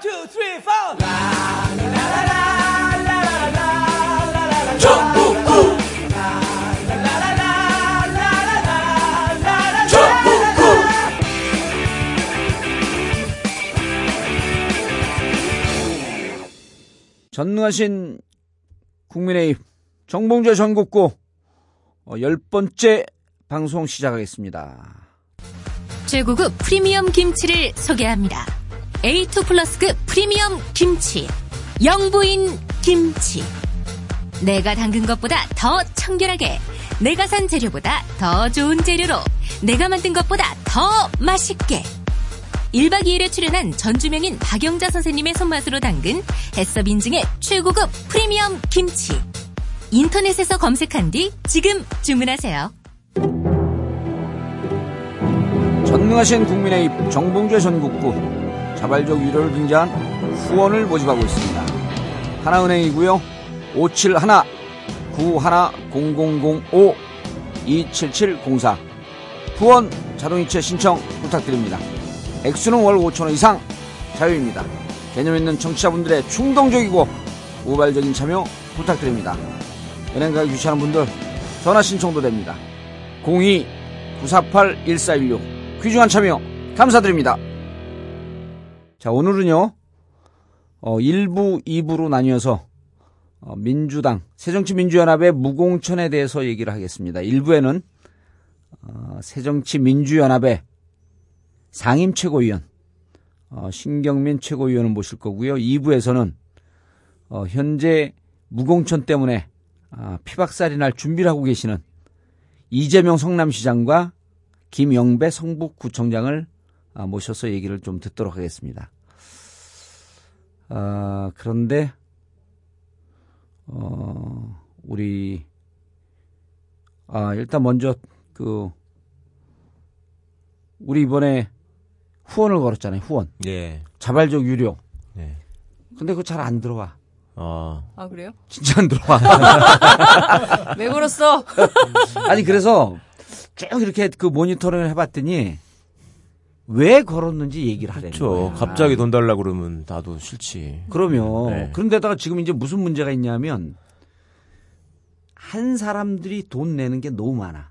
two, three, four. 전능하신 국민의힘 정봉재 전국구 어, 열 번째 방송 시작하겠습니다. 최고급 프리미엄 김치를 소개합니다. A2 플러스급 프리미엄 김치. 영부인 김치. 내가 담근 것보다 더 청결하게. 내가 산 재료보다 더 좋은 재료로. 내가 만든 것보다 더 맛있게. 1박 2일에 출연한 전주명인 박영자 선생님의 손맛으로 담근 해썹 인증의 최고급 프리미엄 김치. 인터넷에서 검색한 뒤 지금 주문하세요. 전능하신 국민의힘 정봉재 전국구 자발적 위로를 빙자한 후원을 모집하고 있습니다. 하나은행이고요. 571 910005 27704 후원 자동이체 신청 부탁드립니다. 액수는 월 5천원 이상 자유입니다. 개념 있는 청취자분들의 충동적이고 우발적인 참여 부탁드립니다. 은행 가기 귀찮은 분들 전화 신청도 됩니다. 02-948-1416 귀중한 참여 감사드립니다. 자 오늘은요 어, 1부, 2부로 나뉘어서 어, 민주당, 새정치민주연합의 무공천에 대해서 얘기를 하겠습니다. 1부에는 어, 새정치민주연합의 상임 최고위원 어, 신경민 최고위원을 모실 거고요. 2부에서는 어, 현재 무공천 때문에 아, 피박살이 날 준비를 하고 계시는 이재명 성남시장과 김영배 성북구청장을 아, 모셔서 얘기를 좀 듣도록 하겠습니다. 아, 그런데 어, 우리 아, 일단 먼저 그 우리 이번에 후원을 걸었잖아요. 후원. 예. 자발적 유료. 네. 근데 그거 잘 안 들어와. 어. 아 그래요? 진짜 안 들어와. 왜 걸었어? 아니 그래서 쭉 이렇게 그 모니터링을 해봤더니 왜 걸었는지 얘기를 하래는 그렇죠. 거야. 갑자기 돈 달라 그러면 나도 싫지. 그러면 네. 그런데다가 지금 이제 무슨 문제가 있냐면 한 사람들이 돈 내는 게 너무 많아.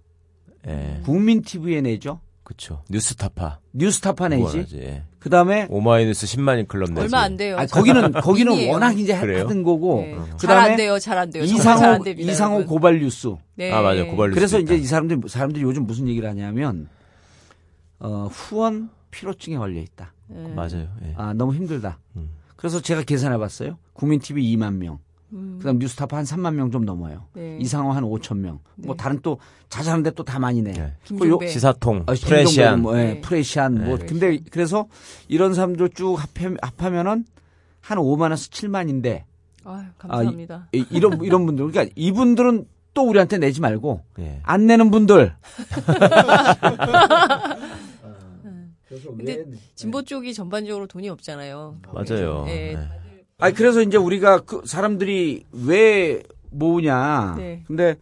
예. 국민 TV에 내죠. 그렇죠. 뉴스타파. 뉴스타파 내지. 뭐라지, 예. 그다음에 오마이뉴스 10만인 클럽 내지. 얼마 안 돼요. 아, 거기는 거기는. 워낙 이제? 하던 거고. 네. 잘안 그다음에 돼요, 잘 안 돼요. 정말 잘안 이상호 됩니다, 이상호 여러분. 고발 뉴스. 네. 아, 맞아요. 고발 뉴스. 그래서 이제 있다. 이 사람들 이 사람들이 요즘 무슨 얘기를 하냐면 어, 후원 피로증에 걸려 있다. 네. 맞아요. 예. 아, 너무 힘들다. 음. 그래서 제가 계산해 봤어요. 국민 TV 2만 명. 그다음 뉴스타파 한 3만 명 좀 넘어요. 음. 네. 이상호 한 5천 명. 뭐 다른 또 자잘한데 또 다 많이 내. 네. 김종배. 시사통, 어, 프레시안. 뭐, 예, 네. 프레시안 뭐 네. 근데 그래서 이런 사람들 쭉 합해, 합하면은 한 5만원에서 7만인데 아유, 감사합니다. 이런 이런 분들 그러니까 이분들은 또 우리한테 내지 말고 예. 안 내는 분들 근데 진보 쪽이 전반적으로 돈이 없잖아요. 맞아요. 네. 예. 아니 그래서 이제 우리가 그 사람들이 왜 모으냐. 네. 근데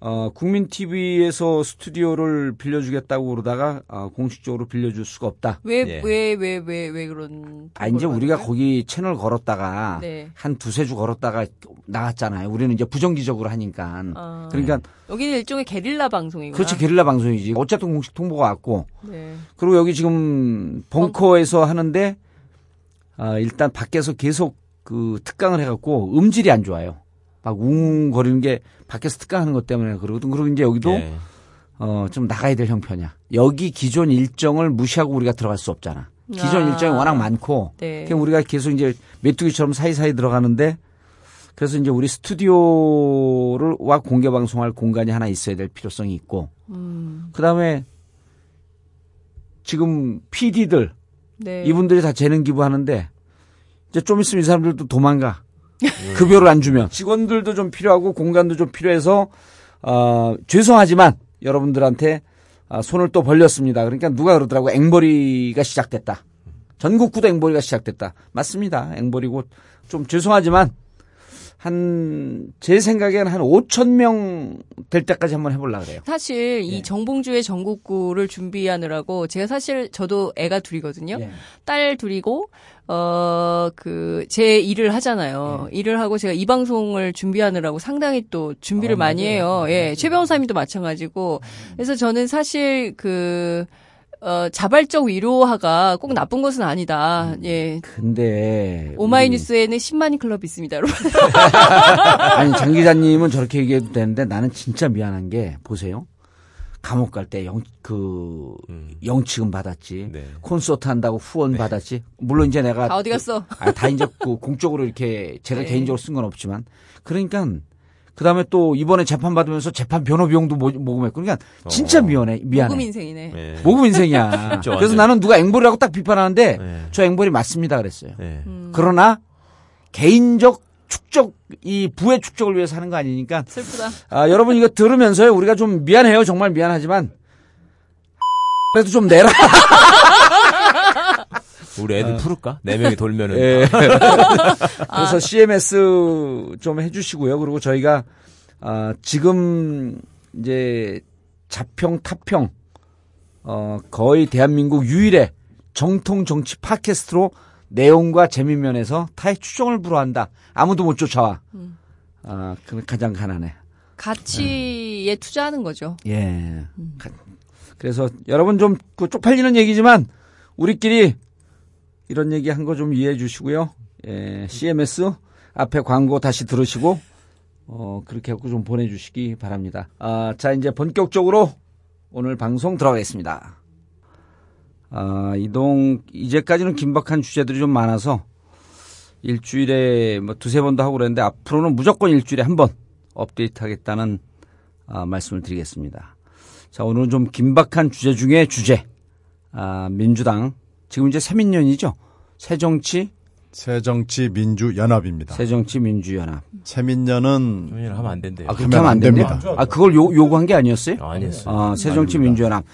어 국민 TV에서 스튜디오를 빌려주겠다고 그러다가 어, 공식적으로 빌려줄 수가 없다. 왜 예. 왜왜왜 왜 그런 아 이제 걸 우리가 거예요? 거기 채널 걸었다가 네. 한 두세 주 걸었다가 나갔잖아요. 우리는 이제 부정기적으로 하니까. 아. 그러니까 여기는 일종의 게릴라 방송이구나. 그렇지 게릴라 방송이지. 어쨌든 공식 통보가 왔고 네. 그리고 여기 지금 벙커에서 하는데 아, 일단 밖에서 계속 그 특강을 해갖고 음질이 안 좋아요. 막 웅거리는 게 밖에서 특강하는 것 때문에 그러거든. 그리고 이제 여기도 예. 어, 좀 나가야 될 형편이야. 여기 기존 일정을 무시하고 우리가 들어갈 수 없잖아. 기존 아. 일정이 워낙 많고 네. 그냥 우리가 계속 이제 메뚜기처럼 사이사이 들어가는데 그래서 이제 우리 스튜디오를 와 공개 방송할 공간이 하나 있어야 될 필요성이 있고 음. 그다음에 지금 PD들 네. 이분들이 다 재능 기부하는데 이제 좀 있으면 이 사람들도 도망가. 급여를 안 주면 직원들도 좀 필요하고 공간도 좀 필요해서 어, 죄송하지만 여러분들한테 아, 손을 또 벌렸습니다. 그러니까 누가 그러더라고 앵벌이가 시작됐다. 전국구도 앵벌이가 시작됐다. 맞습니다. 앵벌이고 좀 죄송하지만 한, 제 생각에는 한 5천 명 될 때까지 한번 해보려고 그래요. 사실 예. 이 정봉주의 전국구를 준비하느라고 제가 사실 저도 애가 둘이거든요. 예. 딸 둘이고 어 그 제 일을 하잖아요. 일을 하고 제가 이 방송을 준비하느라고 상당히 또 준비를 아, 많이 맞아요. 해요. 아, 예. 맞아요. 최 변호사님도 마찬가지고. 그래서 저는 사실 그 어, 자발적 위로화가 꼭 나쁜 것은 아니다. 예. 근데. 오마이뉴스에는 10만인 클럽이 있습니다, 여러분. 아니 장 기자님은 저렇게 얘기해도 되는데 나는 진짜 미안한 게 보세요. 감옥 갈 때 영그 음. 영치금 받았지. 네. 콘서트 한다고 후원 받았지. 물론 이제 내가 다 어디 갔어? 아, 다 이제 그 공적으로 이렇게 제가 네. 개인적으로 쓴 건 없지만 그러니까 그 다음에 또 이번에 재판 받으면서 재판 변호 비용도 모- 모금했고 그러니까 진짜 어. 미안해 미안해. 모금 인생이네. 네. 모금 인생이야. 그래서 완전- 나는 누가 앵벌이라고 딱 비판하는데 네. 저 앵벌이 맞습니다 그랬어요. 네. 음. 그러나 개인적 축적 이 부의 축적을 위해서 하는 거 아니니까 슬프다. 아, 여러분 이거 들으면서요 우리가 좀 미안해요 정말 미안하지만 그래도 좀 내라. 우리 애들 풀을까? 네 명이 돌면은. 어. 예. 그래서 CMS 좀 해주시고요. 그리고 저희가 아, 지금 이제 자평 타평 어, 거의 대한민국 유일의 정통 정치 팟캐스트로 내용과 재미 면에서 타의 추종을 불허한다. 아무도 못 쫓아와. 아, 그 가장 가난해. 가치에 투자하는 거죠. 예. 가- 그래서 여러분 좀 그 쪽팔리는 얘기지만 우리끼리 이런 얘기 한 거 좀 이해해 주시고요. 예, CMS 앞에 광고 다시 들으시고 어, 그렇게 하고 좀 보내주시기 바랍니다. 아, 자, 이제 본격적으로 오늘 방송 들어가겠습니다. 아, 이동, 이제까지는 긴박한 주제들이 좀 많아서 일주일에 뭐 두세 번도 하고 그랬는데 앞으로는 무조건 일주일에 한 번 업데이트 하겠다는 아, 말씀을 드리겠습니다. 자, 오늘은 좀 긴박한 주제 중에 주제. 아, 민주당. 지금 이제 새민연이죠? 새정치, 새정치민주연합입니다. 새정치민주연합. 새민연은 조인을 하면 안 된대요. 아, 그렇게 하면 안 됩니다. 아, 그걸 요, 요구한 게 아니었어요? 아니었어요. 아, 새정치민주연합.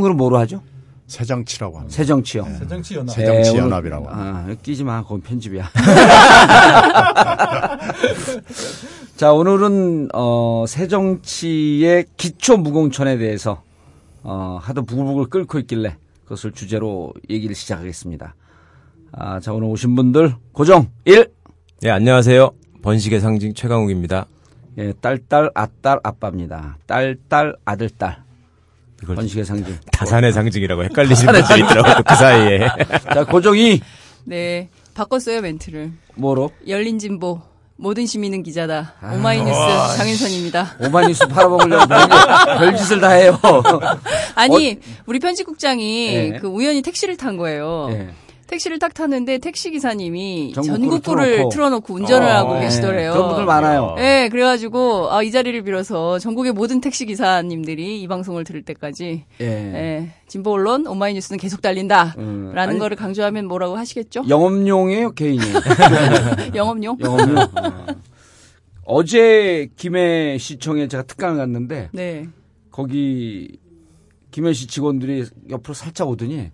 그럼 뭐로 하죠? 새정치라고 합니다. 새정치요. 새정치연합. 새정치연합이라고 네, 합니다. 오늘- 아, 끼지 마. 그건 편집이야. 자, 오늘은, 어, 새정치의 기초 무공천에 대해서, 어, 하도 부글부글 끓고 있길래 그것을 주제로 얘기를 시작하겠습니다. 아, 자, 오늘 오신 분들, 고정 1. 예, 안녕하세요. 번식의 상징 최강욱입니다. 예, 딸, 딸, 아딸, 아빠입니다. 딸, 딸, 아들, 딸. 이걸 번식의 상징. 다산의 상징이라고 헷갈리시는 분들이 있더라고요. 그 사이에. 자, 고정 2. 네. 바꿨어요, 멘트를. 뭐로? 열린 진보. 모든 시민은 기자다. 아. 오마이뉴스 장윤선입니다. 오마이뉴스 팔아먹으려고 별, 별짓을 다 해요. 아니, 우리 편집국장이 예. 그 우연히 택시를 탄 거예요. 예. 택시를 딱 탔는데 택시 기사님이 전국구를 틀어놓고. 틀어놓고 운전을 어, 하고 예. 계시더래요. 그런 분들 많아요. 네, 그래가지고 아, 이 자리를 빌어서 전국의 모든 택시 기사님들이 이 방송을 들을 때까지 예. 예, 진보 언론 오마이뉴스는 계속 달린다라는 음, 아니, 거를 강조하면 뭐라고 하시겠죠? 영업용이에요, 개인이에요? 영업용? 영업용. 어. 어제 김해 시청에 제가 특강을 갔는데 네. 거기 김해 시 직원들이 옆으로 살짝 오더니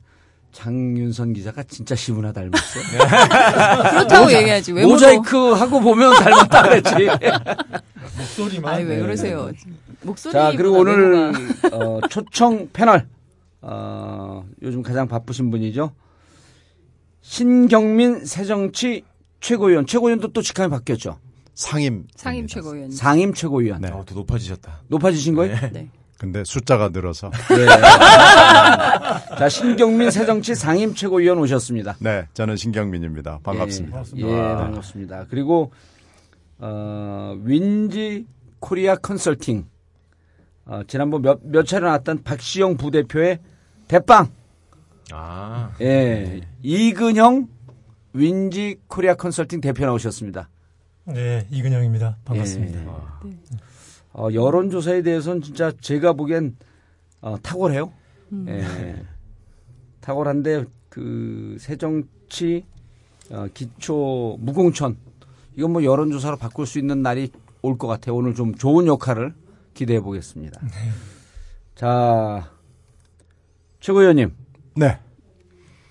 장윤선 기자가 진짜 시문화 닮았어요. 그렇다고 얘기하지. 외모도. 모자이크 하고 보면 닮았다 그랬지. 목소리만. 아니 왜 네. 그러세요? 목소리. 자 그리고 오늘 어, 초청 패널 어, 요즘 가장 바쁘신 분이죠. 신경민 새정치 최고위원. 최고위원도 또 직함이 바뀌었죠. 상임. 상임 최고위원. 상임 최고위원. 네. 어, 더 높아지셨다. 높아지신 거예요? 네. 근데 숫자가 늘어서. 네. 자, 신경민 새정치 상임 최고위원 오셨습니다. 네, 저는 신경민입니다. 반갑습니다. 예, 예, 반갑습니다. 그리고, 어, 윈지 코리아 컨설팅. 어, 지난번 몇, 몇 차례 나왔던 박시영 부대표의 대빵. 아. 예. 이근형 윈지 코리아 컨설팅 대표 나오셨습니다. 네, 이근영입니다. 반갑습니다. 예. 어, 여론조사에 대해서는 진짜 제가 보기엔 어, 탁월해요. 예. 탁월한데 그 새정치 어, 기초 무공천 이건 뭐 여론조사로 바꿀 수 있는 날이 올 것 같아요. 오늘 좀 좋은 역할을 기대해 보겠습니다. 자 최고위원님, 네.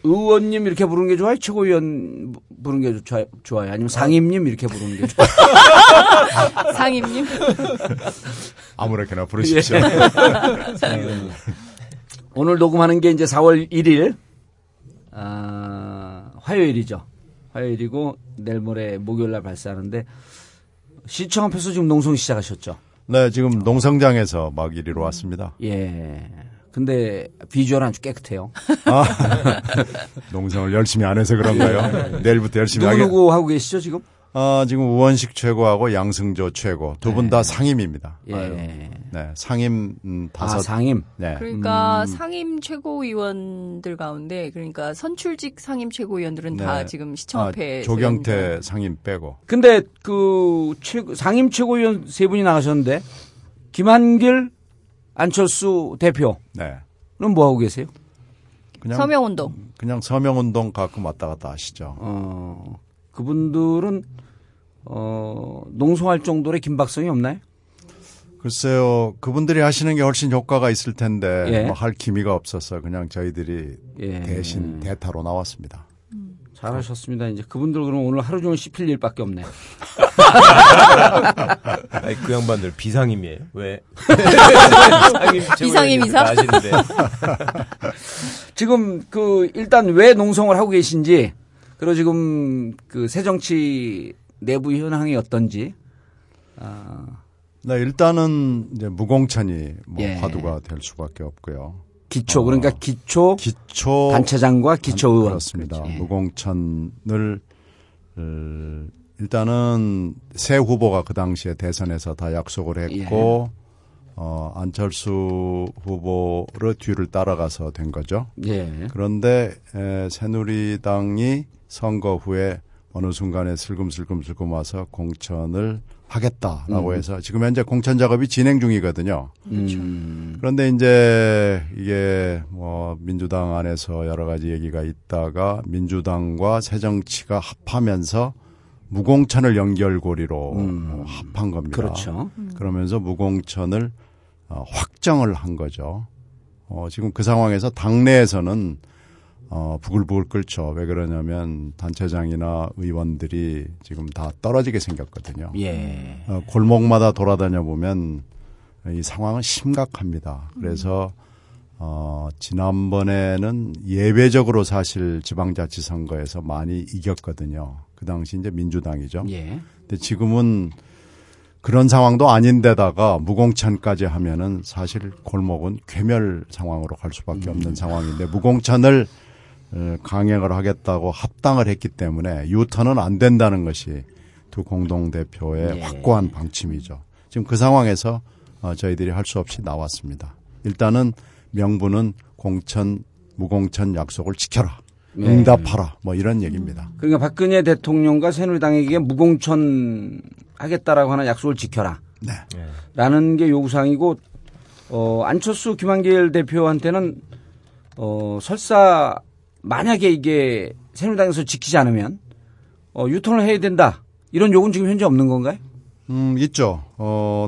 의원님 이렇게 부르는 게 좋아요? 최고위원 부르는 게 좋, 좋아요? 아니면 상임님 이렇게 부르는 게 좋아요? 상임님. 아무렇게나 부르십시오. 예. 오늘 녹음하는 게 이제 4월 1일, 아, 화요일이죠. 화요일이고, 내일 모레 목요일 날 발사하는데, 시청 앞에서 지금 농성 시작하셨죠? 네, 지금 농성장에서 막 이리로 왔습니다. 예. 근데 비주얼 아주 깨끗해요. 아, 농성을 열심히 안 해서 그런가요? 내일부터 열심히 하게. 누구누구 하고 계시죠, 지금? 아, 지금 우원식 최고하고 양승조 최고 두 분다 상임입니다. 예. 네, 상임 음, 아, 다섯. 상임. 네. 그러니까 상임 최고위원들 가운데 그러니까 선출직 상임 최고위원들은 네. 다 지금 시청 아, 앞에 조경태 서있는데. 상임 빼고. 근데 그 최고, 상임 최고위원 세 분이 나가셨는데, 김한길, 안철수 대표는 네. 뭐 하고 계세요? 그냥 서명운동. 그냥 서명 운동 가끔 왔다 갔다 하시죠. 어, 그분들은 어, 농성할 정도의 긴박성이 없나요? 글쎄요, 그분들이 하시는 게 훨씬 효과가 있을 텐데 예. 뭐할 기미가 없어서 그냥 저희들이 예. 대신 대타로 나왔습니다. 잘하셨습니다. 이제 그분들 그럼 오늘 하루 종일 씹힐 일밖에 없네. 아니, 그 양반들 비상임이에요. 왜? 비상임? 아시는데. 지금 그 일단 왜 농성을 하고 계신지 그리고 지금 그 새정치 내부 현황이 어떤지 아, 네, 일단은 이제 무공천이 뭐 예. 화두가 될 수밖에 없고요. 기초 그러니까 기초 기초 단체장과 기초 의원 그렇습니다. 그렇죠. 예. 무공천을 어, 일단은 새 후보가 그 당시에 대선에서 다 약속을 예. 했고 어, 안철수 후보를 뒤를 따라가서 된 거죠. 예. 그런데 에, 새누리당이 선거 후에 어느 순간에 슬금슬금슬금 와서 공천을 하겠다라고 음. 해서 지금 현재 공천 작업이 진행 중이거든요. 음, 그런데 이제 이게 뭐 민주당 안에서 여러 가지 얘기가 있다가 민주당과 새정치가 합하면서 무공천을 연결고리로 음. 어, 합한 겁니다. 그렇죠. 그러면서 무공천을 어, 확정을 한 거죠. 어, 지금 그 상황에서 당내에서는 어, 부글부글 끓죠. 왜 그러냐면 단체장이나 의원들이 지금 다 떨어지게 생겼거든요. 예. 어, 골목마다 돌아다녀 보면 이 상황은 심각합니다. 그래서 어, 지난번에는 예외적으로 사실 지방자치선거에서 많이 이겼거든요. 그 당시 이제 민주당이죠. 예. 근데 지금은 그런 상황도 아닌데다가 무공천까지 하면은 사실 골목은 괴멸 상황으로 갈 수밖에 없는 상황인데 무공천을 어, 강행을 하겠다고 합당을 했기 때문에 유턴은 안 된다는 것이 두 공동 대표의 예. 확고한 방침이죠. 지금 그 상황에서 어, 저희들이 할 수 없이 나왔습니다. 일단은 명분은 공천 무공천 약속을 지켜라. 네. 응답하라. 뭐 이런 얘기입니다. 그러니까 박근혜 대통령과 새누리당에게 무공천 하겠다라고 하는 약속을 지켜라. 네. 라는 게 요구사항이고, 어, 안철수 김한길 대표한테는, 어, 설사, 만약에 이게 새누리당에서 지키지 않으면, 어, 유턴을 해야 된다. 이런 요구는 지금 현재 없는 건가요? 음, 있죠. 어,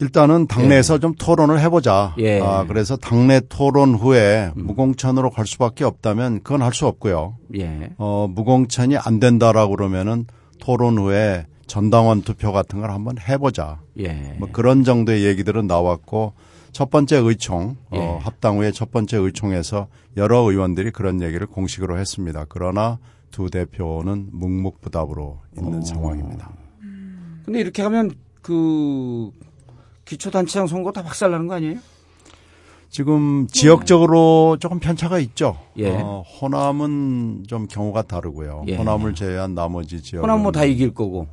일단은 당내에서 좀 토론을 해보자. 예. 아, 그래서 당내 토론 후에 무공천으로 갈 수밖에 없다면 그건 할 수 없고요. 예. 어, 무공천이 안 된다라고 그러면은 토론 후에 전당원 투표 같은 걸 한번 해보자. 예. 뭐 그런 정도의 얘기들은 나왔고 첫 번째 의총, 예. 어, 합당 후에 첫 번째 의총에서 여러 의원들이 그런 얘기를 공식으로 했습니다. 그러나 두 대표는 묵묵부답으로 있는 상황입니다. 근데 이렇게 하면 그, 기초단체장 선거 다 박살나는 거 아니에요? 지금 지역적으로 조금 편차가 있죠. 예. 어, 호남은 좀 경우가 다르고요. 예. 호남을 제외한 나머지 지역. 호남 뭐 다 이길 거고.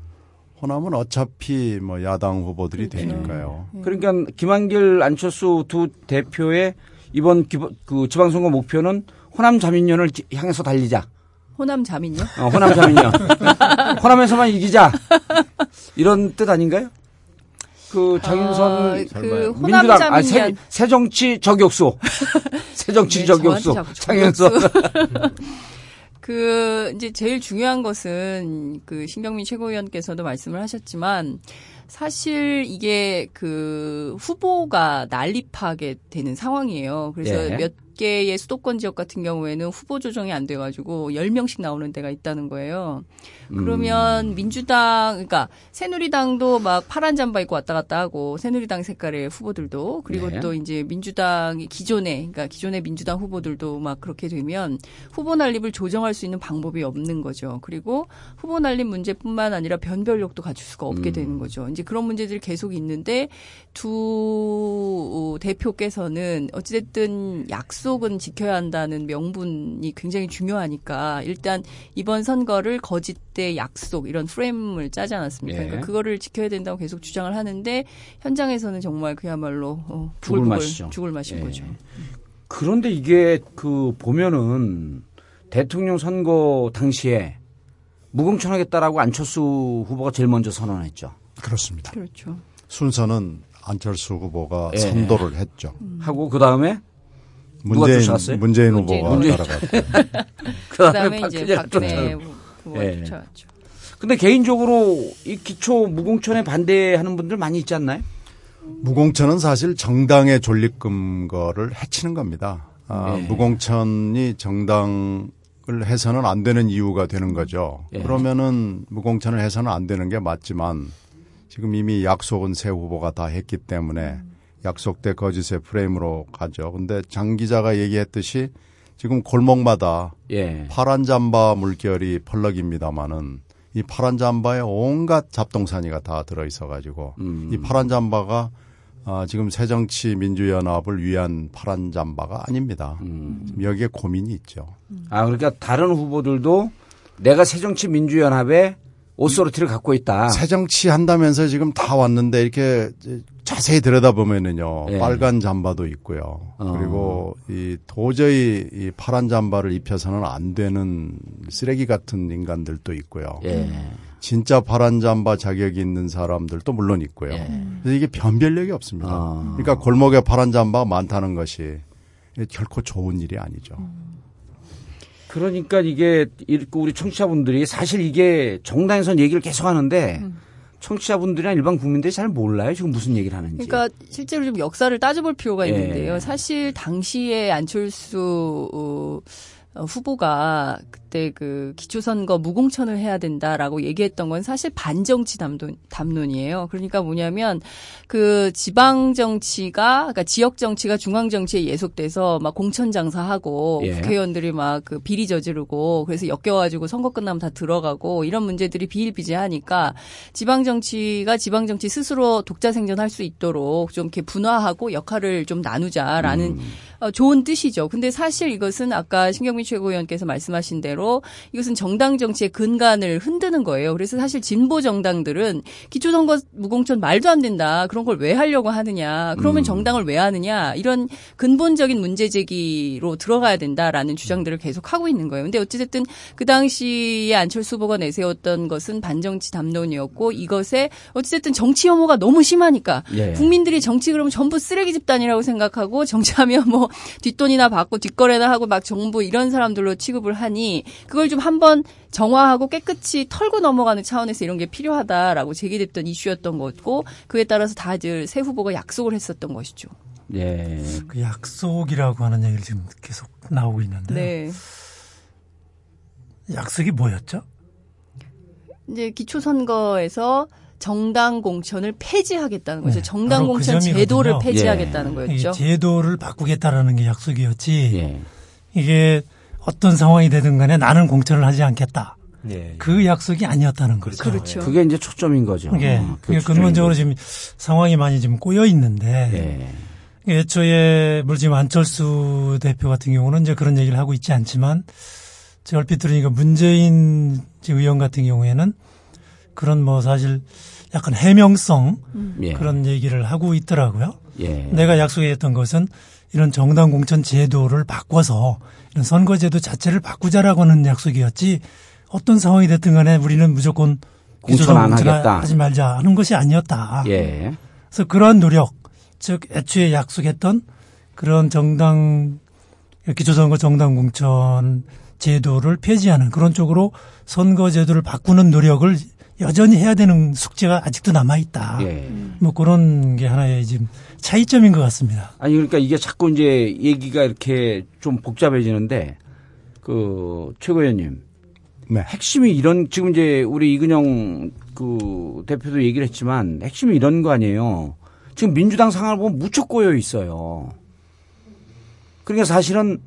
호남은 어차피 뭐 야당 후보들이 그렇죠. 되니까요. 그러니까 김한길, 안철수 두 대표의 이번 기본- 그 지방선거 목표는 호남 자민련을 지- 향해서 달리자. 호남 자민요? 어, 호남 자민련. 호남에서만 이기자. 이런 뜻 아닌가요? 그 장윤선 어, 그 민주당 아, 새, 자민련 새정치 저격수. 새정치 네, 저격수. 장윤선. 그 이제 제일 중요한 것은 그 신경민 최고위원께서도 말씀을 하셨지만 사실 이게 그 후보가 난립하게 되는 상황이에요. 그래서 예. 몇 개의 수도권 지역 같은 경우에는 후보 조정이 안 돼가지고 10명씩 나오는 데가 있다는 거예요. 음. 그러면 민주당, 그러니까 새누리당도 막 파란 잠바 입고 왔다 갔다 하고 새누리당 색깔의 후보들도 그리고 네. 또 이제 민주당이 기존에, 그러니까 기존의 민주당 후보들도 막 그렇게 되면 후보 난립을 조정할 수 있는 방법이 없는 거죠. 그리고 후보 난립 문제뿐만 아니라 변별력도 갖출 수가 없게 음. 되는 거죠. 이제 그런 문제들이 계속 있는데 두 대표께서는 어찌됐든 약속 은 지켜야 한다는 명분이 굉장히 중요하니까 일단 이번 선거를 거짓대 약속 이런 프레임을 짜지 않았습니까? 예. 그러니까 그거를 지켜야 된다고 계속 주장을 하는데 현장에서는 정말 그야말로 어, 죽을 맛이죠. 죽을 맛인 예. 거죠. 그런데 이게 그 보면은 대통령 선거 당시에 무공천하겠다라고 안철수 후보가 제일 먼저 선언했죠. 그렇습니다. 그렇죠. 순서는 안철수 후보가 예. 선도를 했죠. 하고 그 다음에 문재인, 쫓아왔어요? 문재인 문재인 후보가 후보. 따라갔고. 그 그다음에 다음에 이제 박근혜 쫓아왔죠. 후보가 예. 쫓아왔죠. 근데 개인적으로 이 기초 무공천에 반대하는 분들 많이 있지 않나요? 무공천은 사실 정당의 존립금 거를 해치는 겁니다. 아, 예. 무공천이 정당을 해서는 안 되는 이유가 되는 거죠. 예. 그러면은 무공천을 해서는 안 되는 게 맞지만 지금 이미 약속은 새 후보가 다 했기 때문에 약속대 거짓의 프레임으로 가죠. 근데 장 기자가 얘기했듯이 지금 골목마다 예. 파란 잠바 물결이 펄럭입니다마는 이 파란 잠바에 온갖 잡동사니가 다 들어 있어 가지고 음. 이 파란 잠바가 아, 지금 새정치 민주연합을 위한 파란 잠바가 아닙니다. 음. 여기에 고민이 있죠. 아 그러니까 다른 후보들도 내가 새정치 민주연합의 오소리티를 갖고 있다. 새정치 한다면서 지금 다 왔는데 이렇게 자세히 들여다보면은요 예. 빨간 잠바도 있고요. 어. 그리고 이 도저히 이 파란 잠바를 입혀서는 안 되는 쓰레기 같은 인간들도 있고요. 예. 진짜 파란 잠바 자격이 있는 사람들도 물론 있고요. 예. 그래서 이게 변별력이 없습니다. 아. 그러니까 골목에 파란 잠바가 많다는 것이 결코 좋은 일이 아니죠. 그러니까 이게 이렇게 우리 청취자분들이 사실 이게 정당에서는 얘기를 계속 하는데 청취자분들이나 일반 국민들이 잘 몰라요. 지금 무슨 얘기를 하는지. 그러니까 실제로 좀 역사를 따져볼 필요가 예. 있는데요. 사실 당시에 안철수 어, 어, 후보가 그때 그 기초선거 무공천을 해야 된다라고 얘기했던 건 사실 반정치 담론, 담론이에요. 그러니까 뭐냐면 그 지방 정치가 그러니까 지역 정치가 중앙 정치에 예속돼서 막 공천 장사하고 예. 국회의원들이 막 그 비리 저지르고 그래서 엮여가지고 선거 끝나면 다 들어가고 이런 문제들이 비일비재하니까 지방 정치가 지방 정치 스스로 독자 생존할 수 있도록 좀 이렇게 분화하고 역할을 좀 나누자라는 어, 좋은 뜻이죠. 근데 사실 이것은 아까 신경민 최고위원께서 말씀하신 대로 이것은 정당 정치의 근간을 흔드는 거예요. 그래서 사실 진보 정당들은 기초선거 무공천 말도 안 된다. 그런 걸 왜 하려고 하느냐. 그러면 정당을 왜 하느냐. 이런 근본적인 문제 제기로 들어가야 된다라는 주장들을 계속 하고 있는 거예요. 근데 어찌됐든 그 당시에 안철수 후보가 내세웠던 것은 반정치 담론이었고 이것에 어찌됐든 정치 혐오가 너무 심하니까 예. 국민들이 정치 그러면 전부 쓰레기 집단이라고 생각하고 정치하면 뭐 뒷돈이나 받고 뒷거래나 하고 막 정부 이런 사람들로 취급을 하니 그걸 좀 한번 정화하고 깨끗이 털고 넘어가는 차원에서 이런 게 필요하다라고 제기됐던 이슈였던 거고 그에 따라서 다들 새 후보가 약속을 했었던 것이죠. 예. 그 약속이라고 하는 얘기를 지금 계속 나오고 있는데 네. 약속이 뭐였죠? 이제 기초선거에서 정당 공천을 폐지하겠다는 거죠. 네, 정당 그 공천 점이거든요. 제도를 예. 폐지하겠다는 이 거였죠. 제도를 바꾸겠다라는 게 약속이었지. 예. 이게 어떤 상황이 되든 간에 나는 공천을 하지 않겠다. 예. 그 약속이 아니었다는 거죠. 그렇죠. 그게 이제 초점인 거죠. 이게 어, 그게 그게 초점인 근본적으로. 지금 상황이 많이 지금 꼬여 있는데 예. 애초에 물론 지금 안철수 대표 같은 경우는 이제 그런 얘기를 하고 있지 않지만 제가 얼핏 들으니까 문재인 의원 같은 경우에는 그런 뭐 사실 약간 해명성 예. 그런 얘기를 하고 있더라고요. 예. 내가 약속했던 것은 이런 정당 공천 제도를 바꿔서 이런 선거제도 자체를 바꾸자라고 하는 약속이었지 어떤 상황이 됐든 간에 우리는 무조건 공천 안 하겠다. 하지 말자 하는 것이 아니었다. 예. 그래서 그러한 노력, 즉 애초에 약속했던 그런 정당 기초선거 정당 공천 제도를 폐지하는 그런 쪽으로 선거 제도를 바꾸는 노력을 여전히 해야 되는 숙제가 아직도 남아 있다. 예. 뭐 그런 게 하나의 지금 차이점인 것 같습니다. 아니 그러니까 이게 자꾸 이제 얘기가 이렇게 좀 복잡해지는데 그 최고위원님 네. 핵심이 이런 지금 이제 우리 이근영 그 대표도 얘기를 했지만 핵심이 이런 거 아니에요. 지금 민주당 상황을 보면 무척 꼬여 있어요. 그러니까 사실은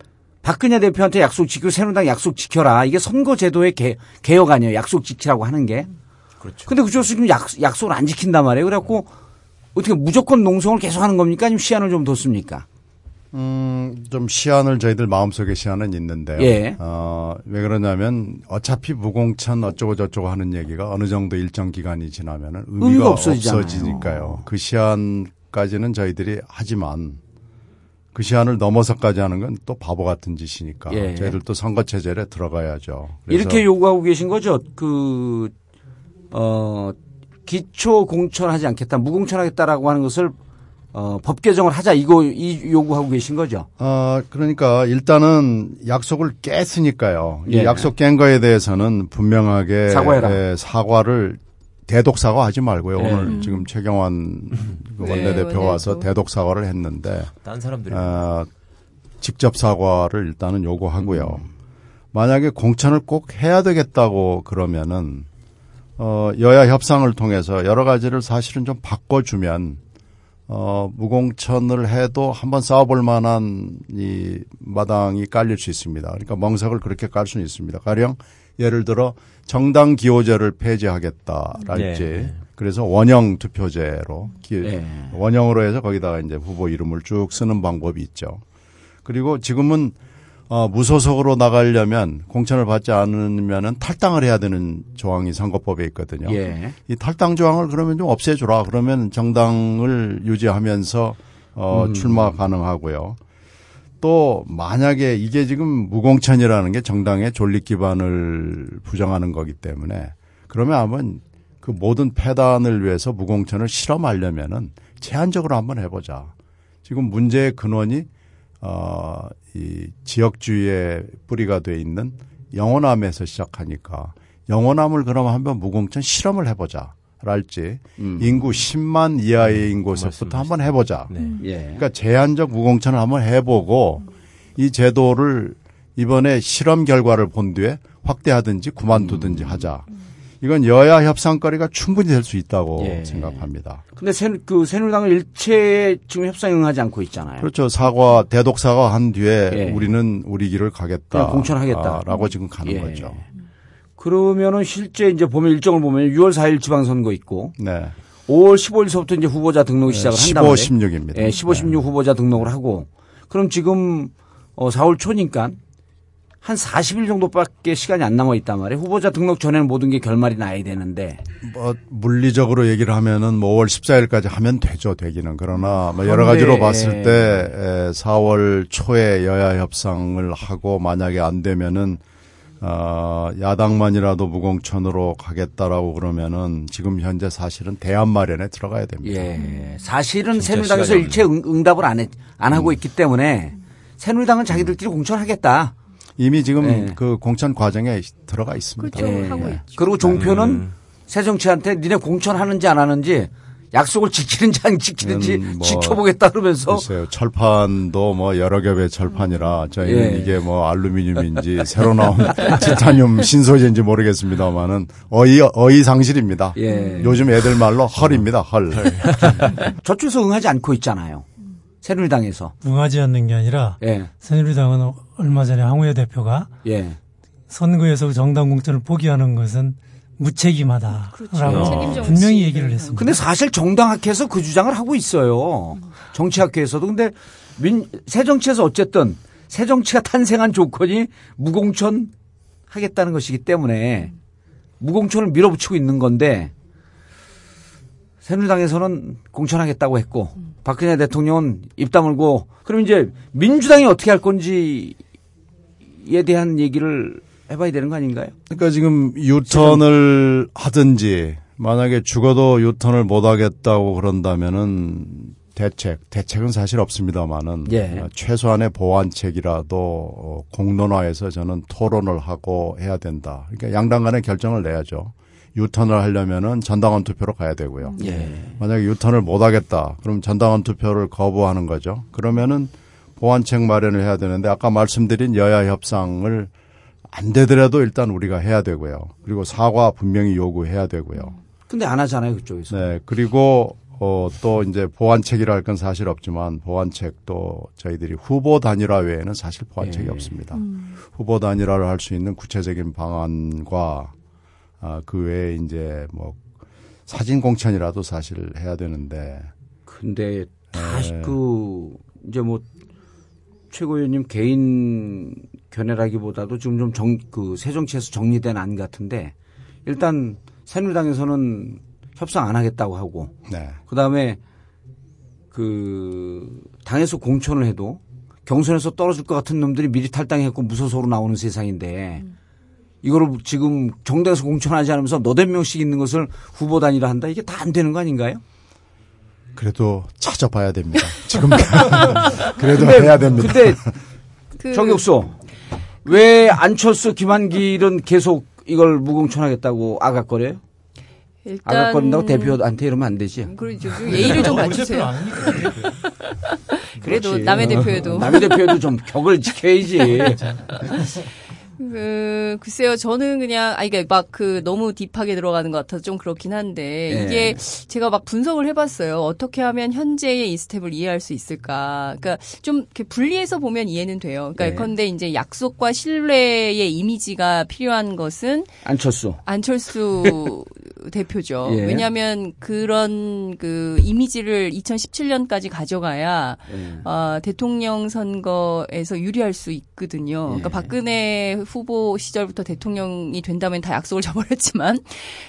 박근혜 대표한테 약속 지키고 새누리당 약속 지켜라. 이게 선거제도의 개, 개혁 아니에요. 약속 지키라고 하는 게. 그렇죠. 근데 그쪽에서 지금 약, 약속을 안 지킨단 말이에요. 그래갖고 어떻게 무조건 농성을 계속 하는 겁니까? 아니면 시한을 좀 뒀습니까? 음, 좀 시한을 저희들 마음속에 시한은 있는데요. 예. 어, 왜 그러냐면 어차피 무공천 어쩌고 저쩌고 하는 얘기가 어느 정도 일정 기간이 지나면은 의미가, 의미가 없어지잖아요. 없어지니까요. 그 시한까지는 저희들이 하지만 그 시한을 넘어서까지 하는 건 또 바보 같은 짓이니까 예. 저희들도 선거 체제에 들어가야죠. 이렇게 요구하고 계신 거죠. 그, 어, 기초 공천하지 않겠다, 무공천하겠다라고 하는 것을 어, 법 개정을 하자 이거 이 요구하고 계신 거죠. 어, 그러니까 일단은 약속을 깼으니까요. 이 예. 약속 깬 거에 대해서는 분명하게 사과해라. 예, 사과를 대독 사과하지 말고요. 예. 오늘 지금 최경환 그 네, 원내대표 와서 원내대표. 대독 사과를 했는데 딴 사람들이 어, 직접 사과를 일단은 요구하고요. 만약에 공천을 꼭 해야 되겠다고 그러면은 어, 여야 협상을 통해서 여러 가지를 사실은 좀 바꿔주면 어, 무공천을 해도 한번 싸워볼 만한 이 마당이 깔릴 수 있습니다. 그러니까 멍석을 그렇게 깔 수는 있습니다. 가령 예를 들어 정당 기호제를 폐지하겠다랄지 네. 그래서 원형 투표제로 기, 예. 원형으로 해서 거기다가 이제 후보 이름을 쭉 쓰는 방법이 있죠. 그리고 지금은 어, 무소속으로 나가려면 공천을 받지 않으면은 탈당을 해야 되는 조항이 선거법에 있거든요. 예. 이 탈당 조항을 그러면 좀 없애주라. 그러면 정당을 유지하면서 어, 음. 출마 가능하고요. 또 만약에 이게 지금 무공천이라는 게 정당의 존립 기반을 부정하는 거기 때문에 그러면 한번 그 모든 폐단을 위해서 무공천을 실험하려면은 제한적으로 한번 해보자. 지금 문제의 근원이 어, 이 지역주의의 뿌리가 돼 있는 영호남에서 시작하니까 영호남을 그럼 한번 무공천 실험을 해보자. 랄지 음. 인구 10만 이하의 인구에서부터 한번 해보자. 네. 예. 그러니까 제한적 무공천을 한번 해보고 이 제도를 이번에 실험 결과를 본 뒤에 확대하든지 그만두든지 하자. 이건 여야 협상거리가 충분히 될 수 있다고 예. 생각합니다. 근데 새, 그 새누리당은 일체에 지금 협상에 응하지 않고 있잖아요. 그렇죠. 사과 대독 사과 한 뒤에 예. 우리는 우리 길을 가겠다. 그냥 공천하겠다. 라고 지금 가는 예. 거죠. 그러면은 실제 이제 보면 일정을 보면 6월 4일 지방선거 있고 네. 5월 15일서부터 이제 후보자 등록이 시작을 한단 15, 말이에요. 16입니다. 예, 15, 16 후보자 등록을 하고 그럼 지금 어 4월 초니까 한 40일 정도밖에 시간이 안 남아 있단 말이에요. 후보자 등록 전에는 모든 게 결말이 나야 되는데 뭐 물리적으로 얘기를 하면은 뭐 5월 14일까지 하면 되죠, 되기는. 그러나 뭐 여러 가지로 봤을 예. 때 에, 4월 초에 여야 협상을 하고 만약에 안 되면은 어, 야당만이라도 무공천으로 가겠다라고 그러면은 지금 현재 사실은 대안 마련에 들어가야 됩니다. 예. 사실은 새누리당에서 일체 응, 응답을 안, 해, 안 하고 있기 때문에 새누리당은 자기들끼리 공천하겠다. 이미 지금 예. 그 공천 과정에 들어가 있습니다. 그렇죠. 예. 하고 있죠. 그리고 종표는 새정치한테 니네 공천하는지 안 하는지 약속을 지키는지 안 지키는지 음, 뭐 지켜보겠다 그러면서 글쎄요. 철판도 뭐 여러 겹의 철판이라 저희는 예. 이게 뭐 알루미늄인지 새로 나온 티타늄 신소재인지 모르겠습니다만은 어이 어이 상실입니다. 예. 요즘 애들 말로 헐입니다. 헐. 저쪽에서 응하지 않고 있잖아요. 새누리당에서. 응하지 않는 게 아니라 예. 새누리당은 얼마 전에 황우여 대표가 예. 선거에서 정당 공천을 포기하는 것은 무책임하다라고 그렇죠. 정치. 분명히 얘기를 했습니다. 근데 사실 정당학회에서 그 주장을 하고 있어요. 정치학회에서도. 근데 민, 새정치에서 어쨌든 새정치가 탄생한 조건이 무공천 하겠다는 것이기 때문에 무공천을 밀어붙이고 있는 건데 새누리당에서는 공천하겠다고 했고 박근혜 대통령은 입 다물고 그럼 이제 민주당이 어떻게 할 건지에 대한 얘기를 해봐야 되는 거 아닌가요? 그러니까 지금 유턴을 하든지 만약에 죽어도 유턴을 못 하겠다고 그런다면은 대책, 대책은 사실 없습니다만은 예. 어, 최소한의 보완책이라도 어, 공론화해서 저는 토론을 하고 해야 된다. 그러니까 양당 간의 결정을 내야죠. 유턴을 하려면은 전당원 투표로 가야 되고요. 예. 만약에 유턴을 못 하겠다. 그럼 전당원 투표를 거부하는 거죠. 그러면은 보완책 마련을 해야 되는데 아까 말씀드린 여야 협상을 안 되더라도 일단 우리가 해야 되고요. 그리고 사과 분명히 요구해야 되고요. 근데 안 하잖아요, 그쪽에서. 네. 그리고 어, 또 이제 보완책이라 할 건 사실 없지만 보완책도 저희들이 후보 단일화 외에는 사실 보완책이 예. 없습니다. 후보 단일화를 할 수 있는 구체적인 방안과 아, 그 외에 이제 뭐 사진 공천이라도 사실 해야 되는데 근데 다 네. 그 이제 뭐 최고위원님 개인 견해라기보다도 지금 좀 정 그 새정치에서 정리된 안 같은데 일단 새누리당에서는 협상 안 하겠다고 하고 네. 그다음에 그 당에서 공천을 해도 경선에서 떨어질 것 같은 놈들이 미리 탈당했고 무소속으로 나오는 세상인데 이거를 지금 정당에서 공천하지 않으면서 너댓 명씩 있는 것을 후보 단위로 한다 이게 다 안 되는 거 아닌가요? 그래도 찾아봐야 됩니다. 지금 그래도 해야 됩니다. 근데 그 정혁수 왜 안철수 김한길은 계속 이걸 무공천하겠다고 아각거려요? 일단 아각거린다고 대표한테 이러면 안 되지. 그러죠. 좀 예의를 좀 갖추세요. 그래도 그렇지. 남의 대표에도 남의 대표에도 좀 격을 지켜야지. 그 글쎄요 저는 그냥 아 이게 막 그 너무 딥하게 들어가는 것 같아서 좀 그렇긴 한데 예. 이게 제가 막 분석을 해봤어요 어떻게 하면 현재의 이 스텝을 이해할 수 있을까 그러니까 좀 이렇게 분리해서 보면 이해는 돼요 그러니까 예. 예컨대 이제 약속과 신뢰의 이미지가 필요한 것은 안철수. 안철수 대표죠. 예. 왜냐하면 그런 그 이미지를 2017년까지 가져가야 예. 어, 대통령 선거에서 유리할 수 있거든요. 그러니까 예. 박근혜 후보 시절부터 대통령이 된다면 다 약속을 저버렸지만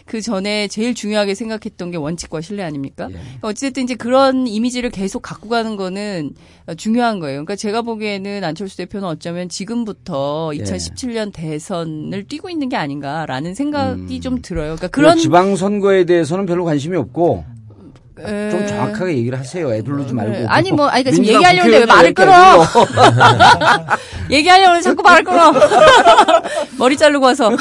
그 전에 제일 중요하게 생각했던 게 원칙과 신뢰 아닙니까? 예. 그러니까 어쨌든 이제 그런 이미지를 계속 갖고 가는 거는 중요한 거예요. 그러니까 제가 보기에는 안철수 대표는 어쩌면 지금부터 예. 2017년 대선을 뛰고 있는 게 아닌가라는 생각이 음. 좀 들어요. 그러니까 그런 그런 지방 선거에 대해서는 별로 관심이 없고 에, 좀 정확하게 얘기를 하세요. 애들르지 말고. 네. 아니, 뭐, 아니, 그러니까 지금 얘기하려는데 왜 말을 끊어? 얘기하려면 자꾸 말을 끊어. 머리 자르고 와서.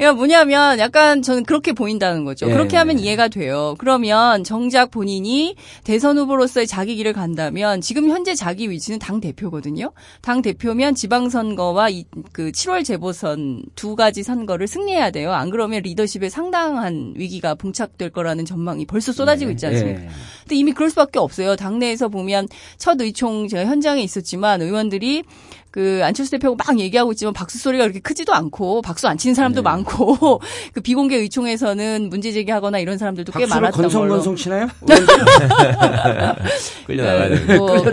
그러니까 뭐냐면 약간 저는 그렇게 보인다는 거죠. 예. 그렇게 하면 이해가 돼요. 그러면 정작 본인이 대선 후보로서의 자기 길을 간다면 지금 현재 자기 위치는 당 대표거든요. 당 대표면 지방선거와 이, 그 7월 재보선 두 가지 선거를 승리해야 돼요. 안 그러면 리더십에 상당한 위기가 봉착될 거라는 전망이 벌써 쏟아지고 있지 않습니까? 예. 근데 이미 그럴 수밖에 없어요. 당내에서 보면 첫 의총 제가 현장에 있었지만 의원들이 그 안철수 대표가 막 얘기하고 있지만 박수 소리가 그렇게 크지도 않고 박수 안 치는 사람도 네. 많고 그 비공개 의총에서는 문제 제기하거나 이런 사람들도 꽤 많았던 걸로. 건성건성 치나요? 끌려 나가야 되는데. 뭐, 어,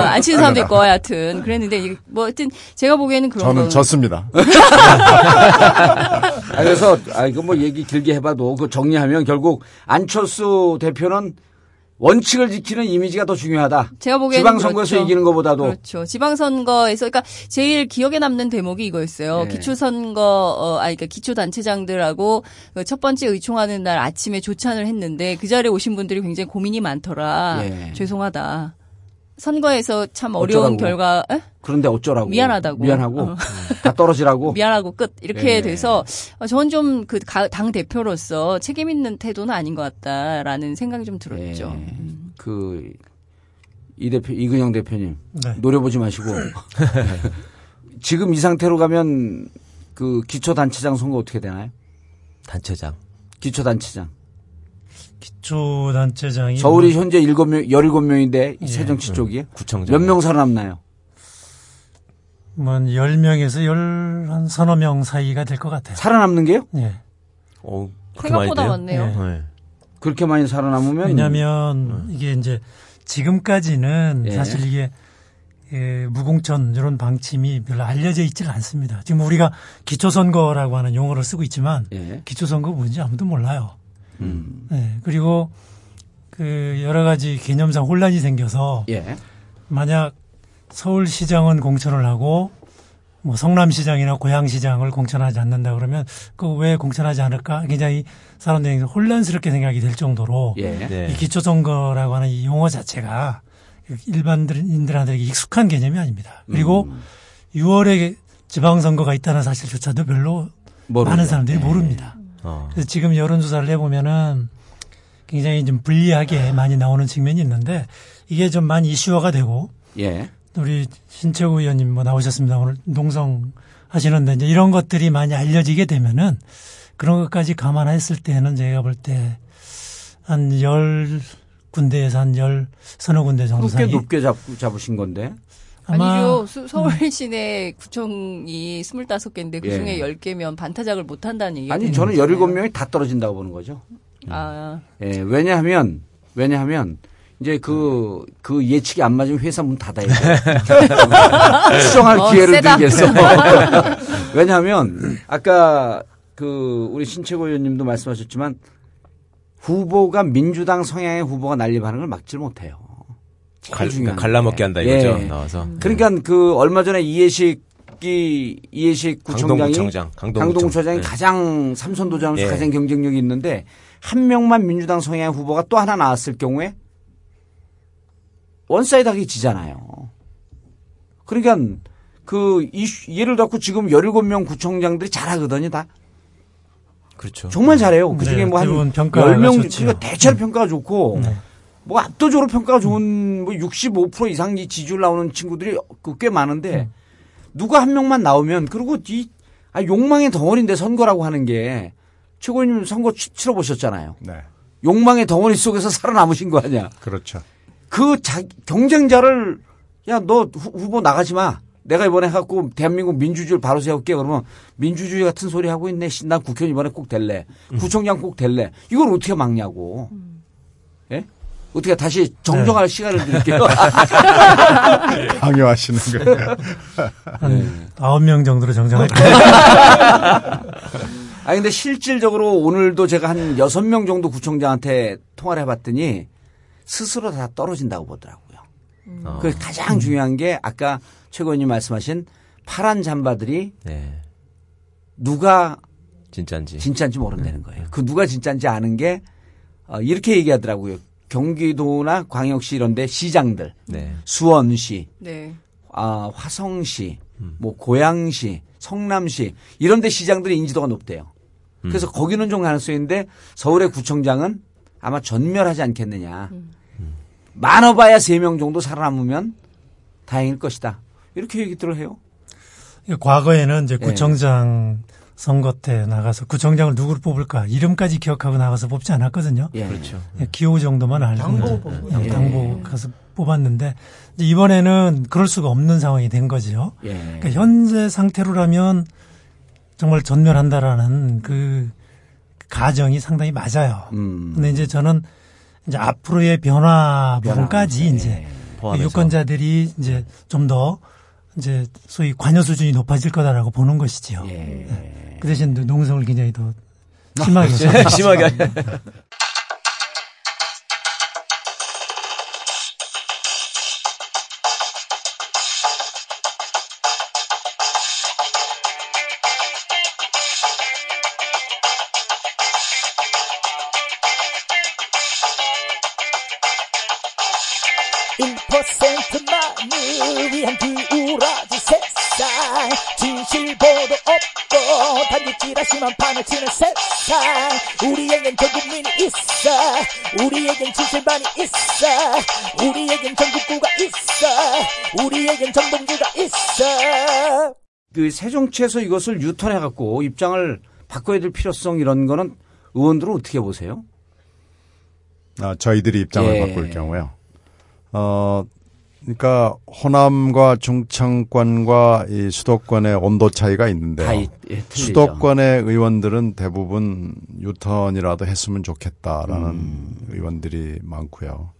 안 치는 사람도 있고 하여튼 그랬는데 뭐 하여튼 제가 보기에는 그런 저는 거 졌습니다. 아, 그래서, 아, 이거 뭐 얘기 길게 해봐도 그 정리하면 결국 안철수 대표는 원칙을 지키는 이미지가 더 중요하다. 제가 보기에는 지방선거에서 그렇죠. 이기는 것보다도. 그렇죠. 지방선거에서 그러니까 제일 기억에 남는 대목이 이거였어요. 네. 기초선거 어 아니 그러니까 기초단체장들하고 그 첫 번째 의총하는 날 아침에 조찬을 했는데 그 자리에 오신 분들이 굉장히 고민이 많더라. 예. 죄송하다. 선거에서 참 어려운 어쩌라고. 결과 에? 그런데 어쩌라고. 미안하다고. 미안하고. 어. 다 떨어지라고. 미안하고 끝 이렇게 예. 돼서 어, 저는 좀 그 당 대표로서 책임 있는 태도는 아닌 것 같다라는 생각이 좀 들었죠. 예. 그, 이 대표, 이근영 대표님. 네. 노려보지 마시고. 지금 이 상태로 가면 그 기초단체장 선거 어떻게 되나요? 단체장. 기초단체장. 기초단체장이 서울이 뭐 현재 7명, 17명인데 예. 새정치 쪽이 구청장. 몇명 살아남나요? 뭐 10명에서 10, 한 서너 명 사이가 될 것 같아요. 살아남는 게요? 예. 어, 그렇게 많이 생각보다? 많네요. 예. 네. 그렇게 많이 살아남으면 왜냐하면 이게 이제 지금까지는 예. 사실 이게 예, 무공천 이런 방침이 별로 알려져 있지가 않습니다. 지금 우리가 기초선거라고 하는 용어를 쓰고 있지만 예. 기초선거 뭔지 아무도 몰라요. 음. 예, 그리고 그 여러 가지 개념상 혼란이 생겨서 예. 만약 서울시장은 공천을 하고 뭐 성남시장이나 고양시장을 공천하지 않는다 그러면 그 왜 공천하지 않을까 굉장히 사람들이 혼란스럽게 생각이 될 정도로 예. 네. 이 기초선거라고 하는 이 용어 자체가 일반인들한테 익숙한 개념이 아닙니다. 그리고 음. 6월에 지방선거가 있다는 사실조차도 별로 모르죠. 많은 사람들이 네. 모릅니다. 어. 그래서 지금 여론조사를 해보면은 굉장히 좀 불리하게 많이 나오는 측면이 있는데 이게 좀 많이 이슈화가 되고 예. 우리 신채구 의원님 뭐 나오셨습니다. 오늘 농성 하시는데 이제 이런 것들이 많이 알려지게 되면은 그런 것까지 감안했을 때는 제가 볼 때 한 열 군데에서 한 열 서너 군데 정도 높게 높게 잡, 잡으신 건데. 아니죠. 수- 서울 시내 구청이 25개인데 그 예. 중에 10개면 반타작을 못 한다는 얘기가 아니 저는 거잖아요. 17명이 다 떨어진다고 보는 거죠. 아, 예, 왜냐하면 왜냐하면 이제 그, 그 예측이 안 맞으면 회사 문 닫아야 돼. 수정할 어, 기회를 세다. 드리겠어. 왜냐하면 아까 그 우리 신채고 의원님도 말씀하셨지만 후보가 민주당 성향의 후보가 난립하는 걸 막질 못해요. 갈, 중요한 그러니까 갈라먹게 게. 한다 이거죠. 예. 나와서. 그러니까 그 얼마 전에 이해식이 이해식 구청장이 강동구청장, 강동구청. 강동구청장이 네. 가장 삼선 도전으로서 예. 가장 경쟁력이 있는데 한 명만 민주당 성향 후보가 또 하나 나왔을 경우에 one side하게 지잖아요. 그러니까 그 이슈, 예를 갖고 지금 17명 구청장들이 잘하거든요, 다. 그렇죠. 정말 잘해요. 그 중에 네, 뭐한 대부분 평가가 10명, 좋죠. 그러니까 대체로 평가가 좋고, 네. 뭐 압도적으로 평가가 좋은 뭐 65% 이상 이 지지율 나오는 친구들이 그꽤 많은데, 누가 한 명만 나오면, 그리고 이, 아, 욕망의 덩어리인데 선거라고 하는 게, 최고위님 선거 치- 치러 보셨잖아요. 네. 욕망의 덩어리 속에서 살아남으신 거 아니야. 그렇죠. 그 자, 경쟁자를 야 너 후보 나가지 마. 내가 이번에 해갖고 대한민국 민주주의를 바로 세울게 그러면 민주주의 같은 소리 하고 있네. 씨, 난 국회의원 이번에 꼭 될래. 구청장 꼭 될래. 이걸 어떻게 막냐고. 예? 어떻게 다시 정정할 시간을 드릴게요. 강요하시는 거예요. 한 아홉 명 정도로 정정할게요. 아 근데 실질적으로 오늘도 제가 한 여섯 명 정도 구청장한테 통화를 해봤더니 스스로 다 떨어진다고 보더라고요. 어. 그 가장 중요한 게 아까 최고위님 말씀하신 파란 잠바들이 네. 누가 진짜인지. 진짜인지 모른다는 거예요. 그 누가 진짜인지 아는 게 어, 이렇게 얘기하더라고요. 경기도나 광역시 이런데 시장들, 네. 수원시, 네. 아, 화성시, 뭐 고양시, 성남시 이런데 시장들의 인지도가 높대요. 그래서 거기는 좀 가능성인데 서울의 구청장은 아마 전멸하지 않겠느냐. 많아봐야 세명 정도 살아남으면 다행일 것이다. 이렇게 얘기들을 해요. 과거에는 이제 예. 구청장 선거 때 나가서 구청장을 누구를 뽑을까 이름까지 기억하고 나가서 뽑지 않았거든요. 예. 그렇죠. 예, 기호 정도만 알고 당보 예. 당보 가서 뽑았는데 이제 이번에는 그럴 수가 없는 상황이 된 거죠. 예. 그러니까 현재 상태로라면 정말 전멸한다라는 그 가정이 상당히 맞아요. 음. 근데 이제 저는 이제 앞으로의 변화 부분까지 네. 이제 포함해서. 유권자들이 이제 좀 더 이제 소위 관여 수준이 높아질 거다라고 보는 것이지요. 예. 그 대신 농성을 굉장히 더 심하게 심하게. 만 없고 단지 찌라시만 판을 치는 세상 우리에겐 전 국민이 있어 우리에겐 진실만이 있어 우리에겐 전국구가 있어 우리에겐 정동주가 있어 그 새정치에서 이것을 유턴해 갖고 입장을 바꿔야 될 필요성 이런 거는 의원들은 어떻게 보세요? 아, 저희들이 입장을 예. 바꿀 경우요. 어, 그러니까 호남과 중청권과 이 수도권의 온도 차이가 이- 예. 수도권의 의원들은 대부분 유턴이라도 했으면 좋겠다라는 음. 의원들이 많고요.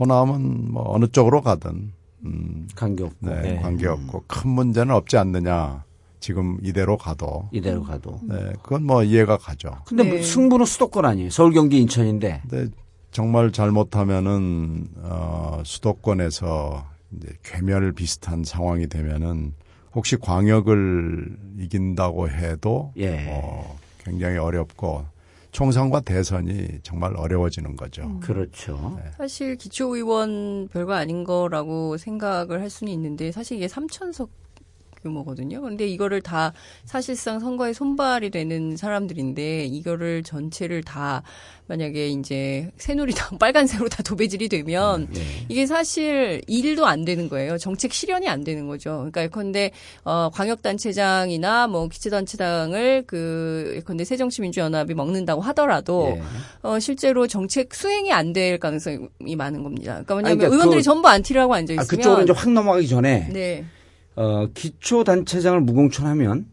호남은 뭐 어느 쪽으로 가든 음, 간격 네, 네. 관계없고 큰 문제는 없지 않느냐. 지금 이대로 가도 이대로 가도. 네, 그건 뭐 이해가 가죠. 근데 네. 승부는 수도권 아니에요. 서울, 경기, 인천인데. 근데 정말 잘못하면은 어 수도권에서 이제 괴멸 비슷한 상황이 되면은 혹시 광역을 이긴다고 해도 예. 어 굉장히 어렵고 총선과 대선이 정말 어려워지는 거죠. 그렇죠. 사실 기초의원 별거 아닌 거라고 생각을 할 수는 있는데 사실 이게 3천석 규모거든요. 근데 이거를 다 사실상 선거에 손발이 되는 사람들인데 이거를 전체를 다 만약에 이제 새누리당 빨간색으로 다 도배질이 되면 예. 이게 사실 일도 안 되는 거예요. 정책 실현이 안 되는 거죠. 그러니까 예컨대 어 광역단체장이나 뭐 기초단체장을 그 예컨대 새정치민주연합이 먹는다고 하더라도 예. 어 실제로 정책 수행이 안 될 가능성이 많은 겁니다. 그러니까 왜냐하면 아니, 그러니까 의원들이 그- 전부 안티라고 앉아 아, 있으면 그쪽으로 이제 확 넘어가기 전에 네. 어, 기초단체장을 무공천하면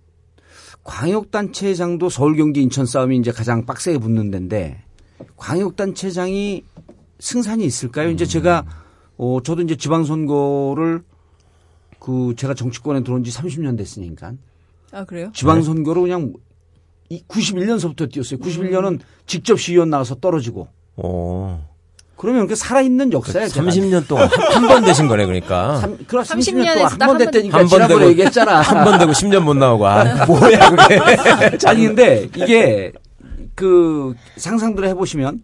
광역단체장도 서울, 경기, 인천 싸움이 이제 가장 빡세게 붙는 데인데 광역단체장이 승산이 있을까요? 이제 제가 어, 저도 이제 지방선거를 그 제가 정치권에 들어온 지 30년 됐으니까 아 그래요? 지방선거로 그냥 이 91년서부터 뛰었어요. 91년은 직접 시의원 나와서 떨어지고 오. 그러면 그 살아있는 역사예요. 제가. 30년 동안 한 번 되신 거네, 그러니까. 삼, 그럼 30 30년 동안 년에서 한딱번한 번- 됐다니까 한번 지난번에 되고- 얘기했잖아. 한 번 되고 10년 못 나오고. 아, 뭐야, 그게. 아니 근데 이게 그 상상들을 해보시면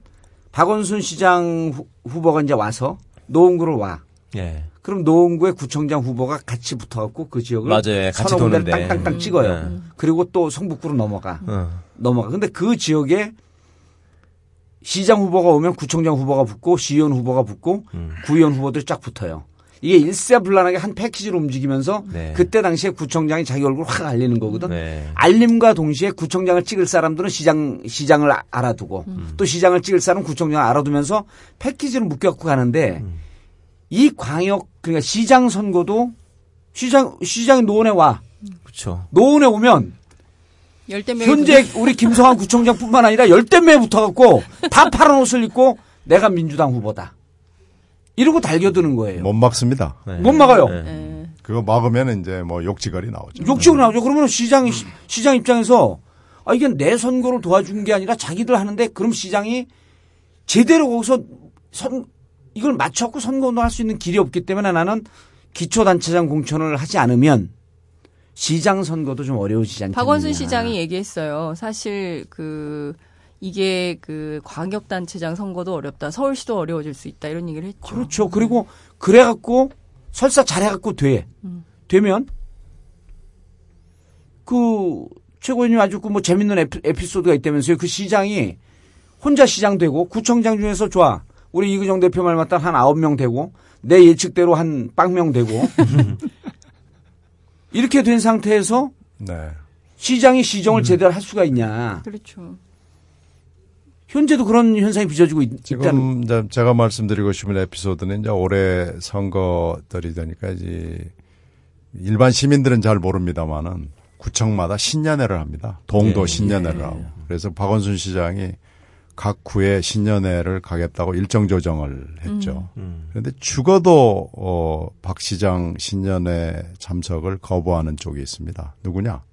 박원순 시장 후- 후보가 이제 와서 노원구를 와. 예. 그럼 노원구의 구청장 후보가 같이 붙어갖고 그 지역을 맞아요. 예, 같이 도는데. 땅땅땅 찍어요. 음. 그리고 또 성북구로 넘어가. 어. 넘어가. 근데 그 지역에 시장 후보가 오면 구청장 후보가 붙고 시의원 후보가 붙고 음. 구의원 후보들이 쫙 붙어요. 이게 일사불란하게 한 패키지로 움직이면서 네. 그때 당시에 구청장이 자기 얼굴 확 알리는 거거든. 네. 알림과 동시에 구청장을 찍을 사람들은 시장 시장을 아- 알아두고 또 시장을 찍을 사람은 구청장을 알아두면서 패키지로 묶여 갖고 가는데 이 광역 그러니까 시장 선거도 시장 시장이 노원에 와 그쵸. 노원에 오면 현재 우리 김성환 구청장뿐만 아니라 열댓 명이 붙어갖고 다 파란 옷을 입고 내가 민주당 후보다 이러고 달겨드는 거예요. 못 막습니다. 네. 못 막아요. 네. 예. 그거 막으면 이제 뭐 욕지거리 나오죠. 욕적으로 나오죠. 그러면 시장 시장 입장에서 아 이게 내 선거를 도와준 게 아니라 자기들 하는데 그럼 시장이 제대로 거기서 선 이걸 맞춰갖고 선거운동 할 수 있는 길이 없기 때문에 나는 기초단체장 공천을 하지 않으면 시장 선거도 좀 어려워지지 않겠느냐. 박원순 시장이 얘기했어요. 사실 그 이게 그 광역단체장 선거도 어렵다. 서울시도 어려워질 수 있다. 이런 얘기를 했죠. 그렇죠. 그리고 그래갖고 설사 잘해갖고 돼. 되면 그 최고위원님 아주 그 뭐 재밌는 에피, 에피소드가 있다면서요. 그 시장이 혼자 시장 되고 구청장 중에서 좋아. 우리 이규정 대표 말 맞다 한 아홉 명 되고 내 예측대로 한 빵 명 되고 이렇게 된 상태에서 네. 시장이 시정을 제대로 할 수가 있냐. 그렇죠. 현재도 그런 현상이 빚어지고 있, 있다는 지금 이제 제가 말씀드리고 싶은 에피소드는 이제 올해 선거들이 되니까 이제 일반 시민들은 잘 모릅니다만은 구청마다 신년회를 합니다. 동도 예, 신년회를 예. 하고. 그래서 박원순 시장이 각 구에 신년회를 가겠다고 일정 조정을 했죠. 음. 그런데 죽어도 어, 박 시장 신년회 참석을 거부하는 쪽이 있습니다. 누구냐?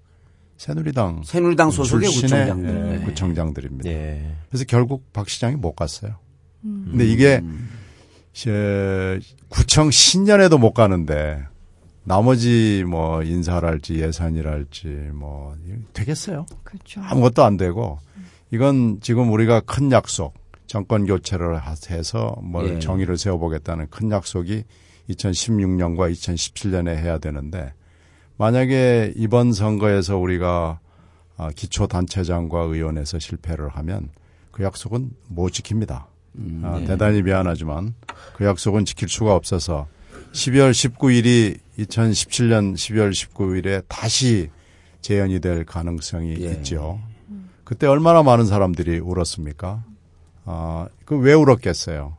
새누리당 새누리당 소속의 출신의 구청장들. 예, 네. 구청장들입니다. 예. 그래서 결국 박 시장이 못 갔어요. 근데 이게 에, 구청 신년에도 못 가는데 나머지 뭐 인사랄지 예산이랄지 뭐 되겠어요. 그렇죠. 아무것도 안 되고 이건 지금 우리가 큰 약속 정권 교체를 하- 해서 뭘 예. 정의를 세워보겠다는 큰 약속이 2016년과 2017년에 해야 되는데 만약에 이번 선거에서 우리가 아, 기초단체장과 의원에서 실패를 하면 그 약속은 못 지킵니다. 아, 대단히 미안하지만 그 약속은 지킬 수가 없어서 12월 19일이 2017년 12월 19일에 다시 재연이 될 가능성이 예. 있죠. 그때 얼마나 많은 사람들이 울었습니까? 아, 그 왜 울었겠어요?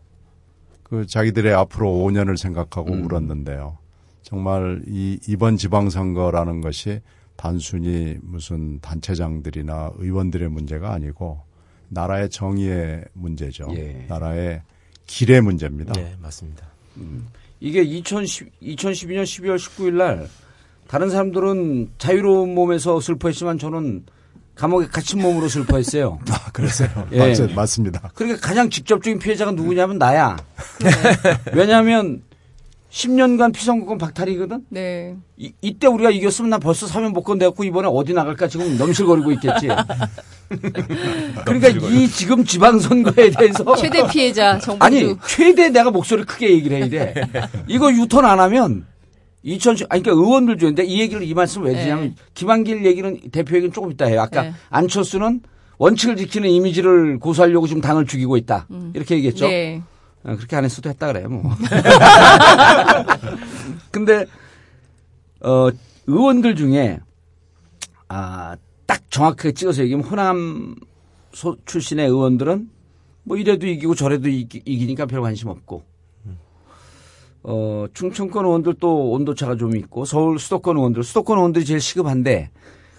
그 자기들의 앞으로 5년을 생각하고 울었는데요. 정말 이 이번 지방선거라는 것이 단순히 무슨 단체장들이나 의원들의 문제가 아니고 나라의 정의의 문제죠. 예. 나라의 길의 문제입니다. 네, 맞습니다. 이게 2010, 2012년 12월 19일 날 다른 사람들은 자유로운 몸에서 슬퍼했지만 저는 감옥에 갇힌 몸으로 슬퍼했어요. 아, 그래서요. 예. 맞, 맞습니다. 그러니까 가장 직접적인 피해자가 누구냐면 나야. 왜냐하면 10년간 피선거권 박탈이거든. 네. 이, 이때 우리가 이겼으면 나 벌써 사면 복권 돼갖고 이번에 어디 나갈까 지금 넘실거리고 있겠지. 그러니까 이 지금 지방선거에 대해서 최대 피해자 정봉주. 아니 최대 내가 목소리 크게 얘기를 해야 돼. 이거 유턴 안 하면 2000, 아니, 그러니까 의원들 중에, 근데 이 얘기를 이 말씀을 왜 드냐면, 네. 김한길 얘기는, 대표 얘기는 조금 있다 해요. 아까 네. 안철수는 원칙을 지키는 이미지를 고수하려고 지금 당을 죽이고 있다. 이렇게 얘기했죠. 네. 어, 그렇게 안 했어도 했다 그래요, 뭐. 근데, 어, 의원들 중에, 아, 딱 정확하게 찍어서 얘기하면 호남 소, 출신의 의원들은 뭐 이래도 이기고 저래도 이기, 이기니까 별 관심 없고, 어, 충청권 의원들 또 온도차가 좀 있고, 서울 수도권 의원들, 수도권 의원들이 제일 시급한데,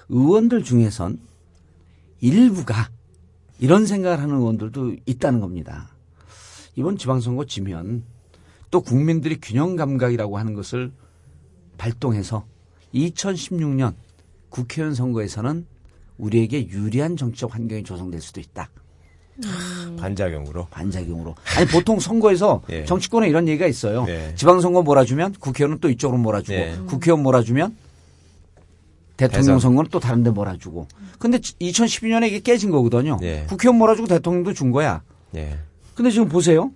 의원들 중에선 일부가 이런 생각을 하는 의원들도 있다는 겁니다. 이번 지방선거 지면 또 국민들이 균형 감각이라고 하는 것을 발동해서 2016년 국회의원 선거에서는 우리에게 유리한 정치적 환경이 조성될 수도 있다. 반작용으로. 반작용으로. 아니 보통 선거에서 예. 정치권에 이런 얘기가 있어요. 예. 지방선거 몰아주면 국회의원은 또 이쪽으로 몰아주고 예. 국회의원 몰아주면 대통령 대선. 선거는 또 다른 데 몰아주고. 근데 2012년에 이게 깨진 거거든요. 예. 국회의원 몰아주고 대통령도 준 거야. 예. 근데 지금 보세요.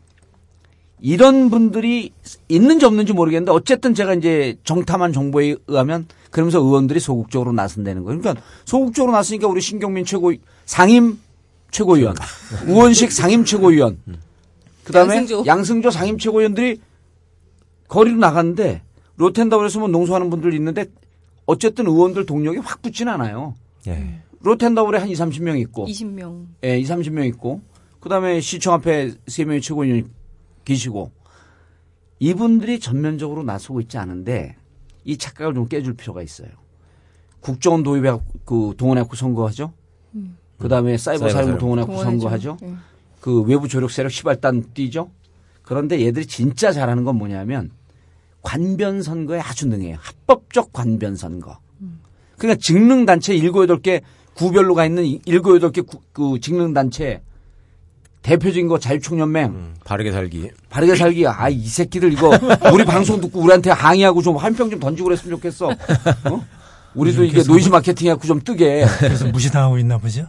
이런 분들이 있는지 없는지 모르겠는데 어쨌든 제가 이제 정탐한 정보에 의하면 그러면서 의원들이 소극적으로 나선다는 거예요. 그러니까 소극적으로 나서니까 우리 신경민 최고 상임 최고위원, 우원식 상임 최고위원, 그 다음에 양승조. 양승조, 상임 최고위원들이 거리로 나갔는데 로텐다운에서 뭐 농수하는 분들 있는데 어쨌든 의원들 동력이 확 붙진 않아요. 예. 로텐다운에 한 2, 30명 있고 20명. 예, 2, 30명 있고, 그 다음에 시청 앞에 3명의 최고위원이 계시고, 이분들이 전면적으로 나서고 있지 않은데, 이 착각을 좀 깨줄 필요가 있어요. 국정원 도입에 그 동원해 갖고 선거하죠? 그 다음에 사이버 사이버 사령부 사령부. 동원해갖고 선거하죠? 그 외부 조력 세력 시발단 뛰죠? 그런데 얘들이 진짜 잘하는 건 뭐냐면, 관변 선거에 아주 능해요. 합법적 관변 선거. 그러니까 직능 단체 7, 8개 구별로 가 있는 7, 8개 구- 그 직능 단체 대표적인 거 자유총연맹 음, 바르게 살기. 바르게 살기 아 이 새끼들 이거 우리 방송 듣고 우리한테 항의하고 좀 한평 좀 던지고 그랬으면 좋겠어. 어? 우리도 이게 노이즈 마케팅 해갖고 좀 뜨게. 그래서 무시당하고 있나 보죠.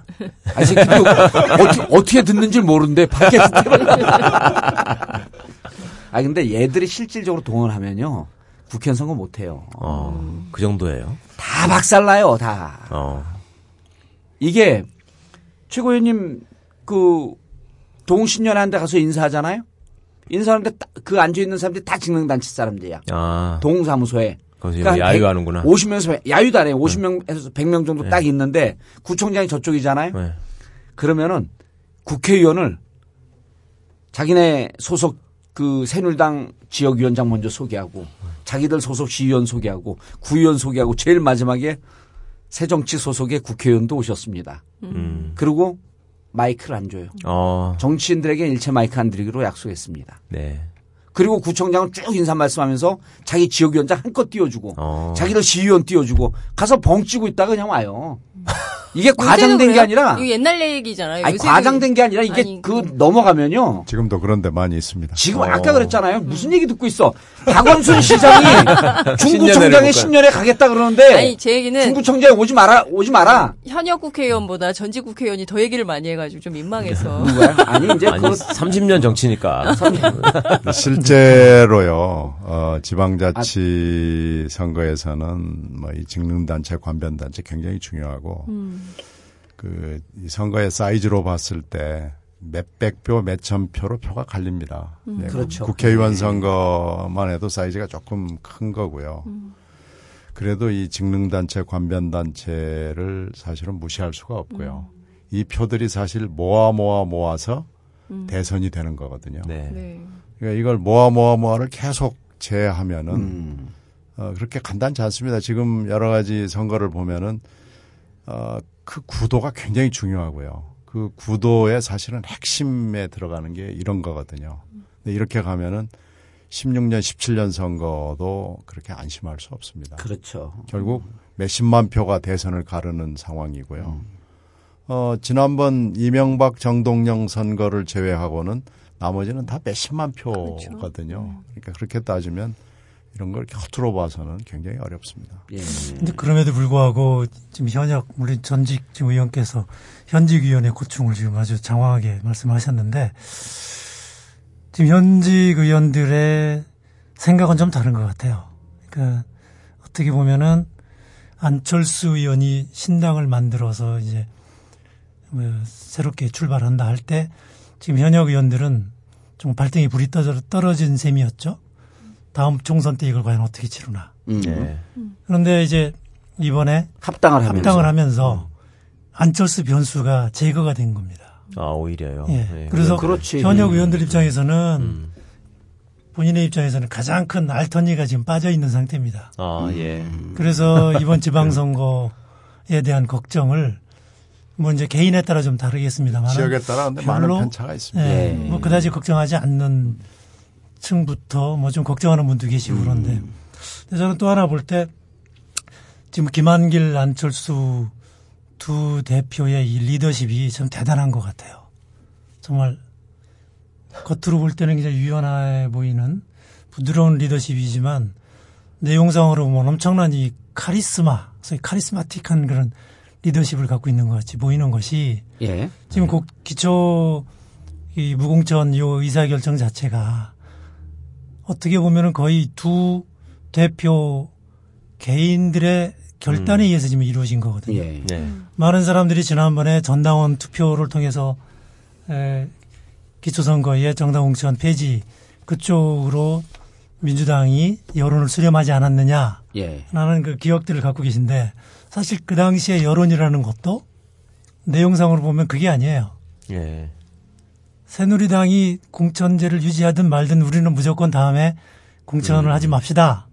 아, 이 새끼들 어떻게, 어떻게 듣는지 모르는데 밖에서 아 근데 얘들이 실질적으로 동원하면요 국회의원 선거 못해요. 어, 그 정도예요. 다 박살나요 다. 어. 이게 최고위원님 그 동신년회 한데 가서 인사하잖아요. 인사하는데 딱그 앉아 있는 사람들이 다 직능단체 사람들이야. 아. 동사무소에. 거기서 그러니까 한 야유하는구나. 50명에서 야유도 안 해요. 50명에서 100명 정도 네. 딱 있는데 구청장이 저쪽이잖아요. 네. 그러면은 국회의원을 자기네 소속 그 새누리당 지역위원장 먼저 소개하고 자기들 소속 시의원 소개하고 구의원 소개하고 제일 마지막에 새정치 소속의 국회의원도 오셨습니다. 음. 그리고 마이크를 안 줘요. 어. 정치인들에게 일체 마이크 안 드리기로 약속했습니다. 네. 그리고 구청장은 쭉 인사 말씀하면서 자기 지역위원장 한껏 띄워주고 어. 자기를 시의원 띄워주고 가서 벙찌고 있다가 그냥 와요. 이게 과장된 게 아니라 이거 옛날 얘기잖아요. 아니 과장된 게 아니라 이게 아니, 그 넘어가면요. 지금도 그런 데 많이 있습니다. 지금 어. 아까 그랬잖아요. 무슨 얘기 듣고 있어. 박원순 시장이 중구청장에 신년회를 신년에 가겠다 그러는데 아니 제 얘기는 중구청장에 오지 마라 오지 마라. 현역 국회의원보다 전직 국회의원이 더 얘기를 많이 해가지고 좀 민망해서. 아니 이제 아니, 그 30년 정치니까. 실제로요, 어, 지방자치 선거에서는 뭐 이 직능단체, 관변단체 굉장히 중요하고, 그, 이 선거의 사이즈로 봤을 때 몇백 표, 몇천 표로 표가 갈립니다. 네, 그렇죠. 국회의원 선거만 해도 사이즈가 조금 큰 거고요. 그래도 이 직능단체, 관변단체를 사실은 무시할 수가 없고요. 이 표들이 사실 모아 모아 모아서 대선이 되는 거거든요. 네. 네. 그러니까 이걸 모아 모아 모아를 계속 제하면은 음. 어, 그렇게 간단치 않습니다. 지금 여러 가지 선거를 보면은 어, 그 구도가 굉장히 중요하고요. 그 구도의 사실은 핵심에 들어가는 게 이런 거거든요. 근데 이렇게 가면은 16년, 17년 선거도 그렇게 안심할 수 없습니다. 그렇죠. 결국 몇십만 표가 대선을 가르는 상황이고요. 어, 지난번 이명박 정동영 선거를 제외하고는 나머지는 다 몇십만 표거든요. 그러니까 그렇게 따지면 이런 걸 허투루 봐서는 굉장히 어렵습니다. 예. 근데 그럼에도 불구하고 지금 현역 물론 전직 지금 의원께서 현직 의원의 고충을 지금 아주 장황하게 말씀하셨는데 지금 현직 의원들의 생각은 좀 다른 것 같아요. 그러니까 어떻게 보면은 안철수 의원이 신당을 만들어서 이제 뭐 새롭게 출발한다 할 때 지금 현역 의원들은 좀 발등에 불이 떨어- 떨어진 셈이었죠. 다음 총선 때 이걸 과연 어떻게 치르나. 음. 예. 그런데 이제 이번에 합당을 하면서. 합당을 하면서 안철수 변수가 제거가 된 겁니다. 아, 오히려요. 예. 예. 그래서 그렇지. 현역 음. 의원들 입장에서는 음. 본인의 입장에서는 가장 큰 알턴니가 지금 빠져 있는 상태입니다. 아, 예. 그래서 이번 지방선거에 대한 걱정을 뭐 이제 개인에 따라 좀 다르겠습니다만 지역에 따라 근데 많은 별로, 편차가 있습니다. 예, 예. 뭐 그다지 걱정하지 않는 층부터 뭐 좀 걱정하는 분도 계시고 그런데 근데 저는 또 하나 볼 때 지금 김한길 안철수 두 대표의 이 리더십이 참 대단한 것 같아요. 정말 겉으로 볼 때는 굉장히 유연해 보이는 부드러운 리더십이지만 내용상으로 보면 엄청난 이 카리스마, 소위 카리스마틱한 그런 리더십을 갖고 있는 것 같이 보이는 것이 예. 지금 국 기초 이 무공천 요 의사결정 자체가 어떻게 보면은 거의 두 대표 개인들의 결단에 의해서 지금 이루어진 거거든요. 예. 예. 많은 사람들이 지난번에 전당원 투표를 통해서 에, 기초선거의 정당 공천 폐지 그쪽으로 민주당이 여론을 수렴하지 않았느냐 라는 예. 그 기억들을 갖고 계신데 사실 그 당시에 여론이라는 것도 내용상으로 보면 그게 아니에요. 예. 새누리당이 공천제를 유지하든 말든 우리는 무조건 다음에 공천을 하지 맙시다.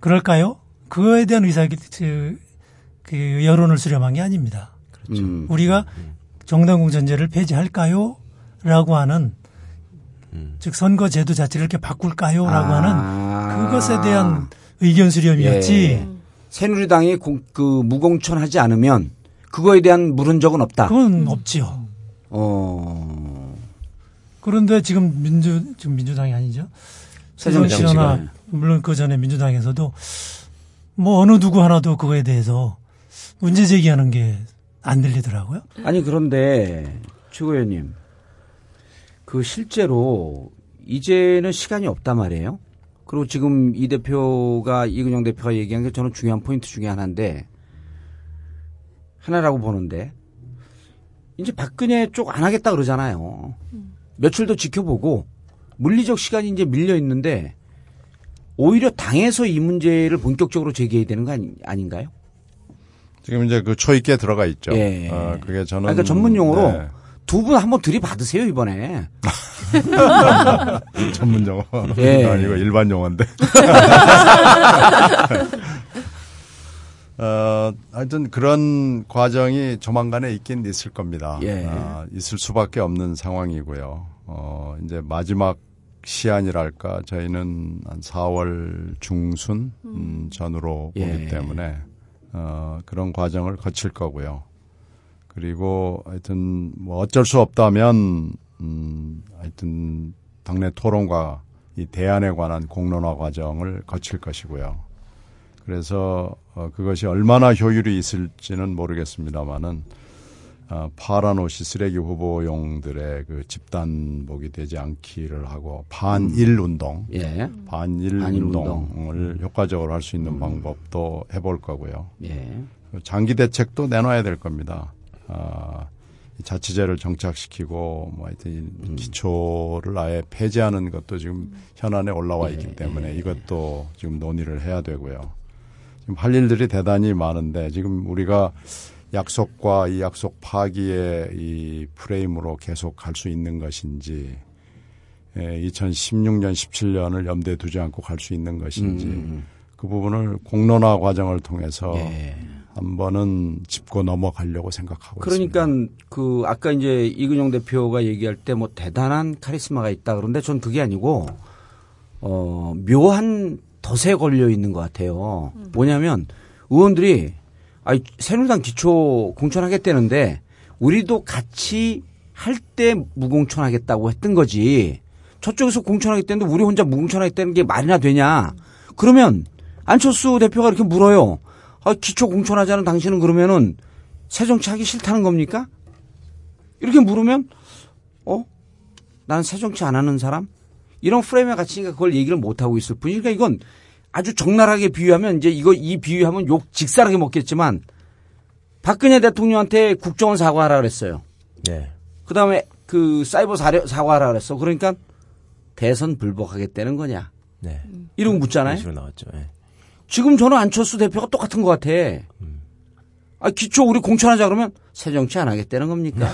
그럴까요? 그거에 대한 의사 그, 그 여론을 수렴한 게 아닙니다. 음. 우리가 정당 공천제를 폐지할까요? 라고 하는 즉 선거 제도 자체를 이렇게 바꿀까요?라고 아. 하는 그것에 대한 의견 수렴이었지. 예. 새누리당이 공- 그 무공천 하지 않으면 그거에 대한 물은 적은 없다. 그건 없지요. 어. 그런데 지금 민주 지금 민주당이 아니죠. 새정치나 물론 그 전에 민주당에서도 뭐 어느 누구 하나도 그거에 대해서 문제 제기하는 게 안 들리더라고요. 아니 그런데 최고 의원님 그 실제로 이제는 시간이 없단 말이에요. 그리고 지금 이 대표가 이근영 대표가 얘기한 게 저는 중요한 포인트 중에 하나인데 하나라고 보는데 이제 박근혜 쪽 안 하겠다 그러잖아요. 며칠 더 지켜보고 물리적 시간이 이제 밀려 있는데 오히려 당에서 이 문제를 본격적으로 제기해야 되는 거 아니, 아닌가요? 지금 이제 그 초입계 들어가 있죠. 예. 어, 그게 저는 그러니까 전문 용어로 네, 두분 한번 들이받으세요 이번에. 전문 용어 예. 아니고 일반 용어인데. 어, 하여튼 그런 과정이 조만간에 있긴 있을 겁니다. 예. 아, 있을 수밖에 없는 상황이고요. 어, 이제 마지막 시한이랄까 저희는 한 4월 중순 음, 전으로 예. 보기 때문에 어, 그런 과정을 거칠 거고요. 그리고 하여튼 뭐 어쩔 수 없다면 음, 하여튼 당내 토론과 이 대안에 관한 공론화 과정을 거칠 것이고요. 그래서 어, 그것이 얼마나 효율이 있을지는 모르겠습니다만은 어, 파란 옷이 쓰레기 후보용들의 그 집단복이 되지 않기를 하고 반일 운동, 예. 반일, 반일 운동을 효과적으로 할 수 있는 방법도 해볼 거고요. 예. 장기 대책도 내놔야 될 겁니다. 아, 이 자치제를 정착시키고 뭐 하여튼 이 기초를 아예 폐지하는 것도 지금 현안에 올라와 있기 때문에 이것도 지금 논의를 해야 되고요. 지금 할 일들이 대단히 많은데 지금 우리가 약속과 이 약속 파기의 이 프레임으로 계속 갈 수 있는 것인지 예, 2016년, 17년을 염두에 두지 않고 갈 수 있는 것인지 그 부분을 공론화 과정을 통해서 예. 한 번은 짚고 넘어가려고 생각하고 있습니다. 그러니까 그 아까 이제 이근영 대표가 얘기할 때 뭐 대단한 카리스마가 있다 그런데 전 그게 아니고 어 묘한 덫에 걸려 있는 것 같아요. 뭐냐면 의원들이 아 새누리당 기초 공천하겠다는데 우리도 같이 할 때 무공천하겠다고 했던 거지. 저쪽에서 공천하겠다는데 우리 혼자 무공천하겠다는 게 말이나 되냐? 그러면 안철수 대표가 이렇게 물어요. 아, 기초 공천하자는 당신은 그러면은 새 정치 하기 싫다는 겁니까? 이렇게 물으면 어? 나는 새 정치 안 하는 사람? 이런 프레임에 갇히니까 그걸 얘기를 못 하고 있을 뿐이니까 이건 아주 적나라하게 비유하면 이제 이거 이 비유하면 욕 직사하게 먹겠지만 박근혜 대통령한테 국정원 사과하라 그랬어요. 네. 그다음에 그 사이버 사려, 사과하라 그랬어. 그러니까 대선 불복하겠다는 거냐. 네. 이런 거 묻잖아요. 예. 지금 저는 안철수 대표가 똑같은 것 같아. 아, 기초 우리 공천하자 그러면 새 정치 안 하겠다는 겁니까?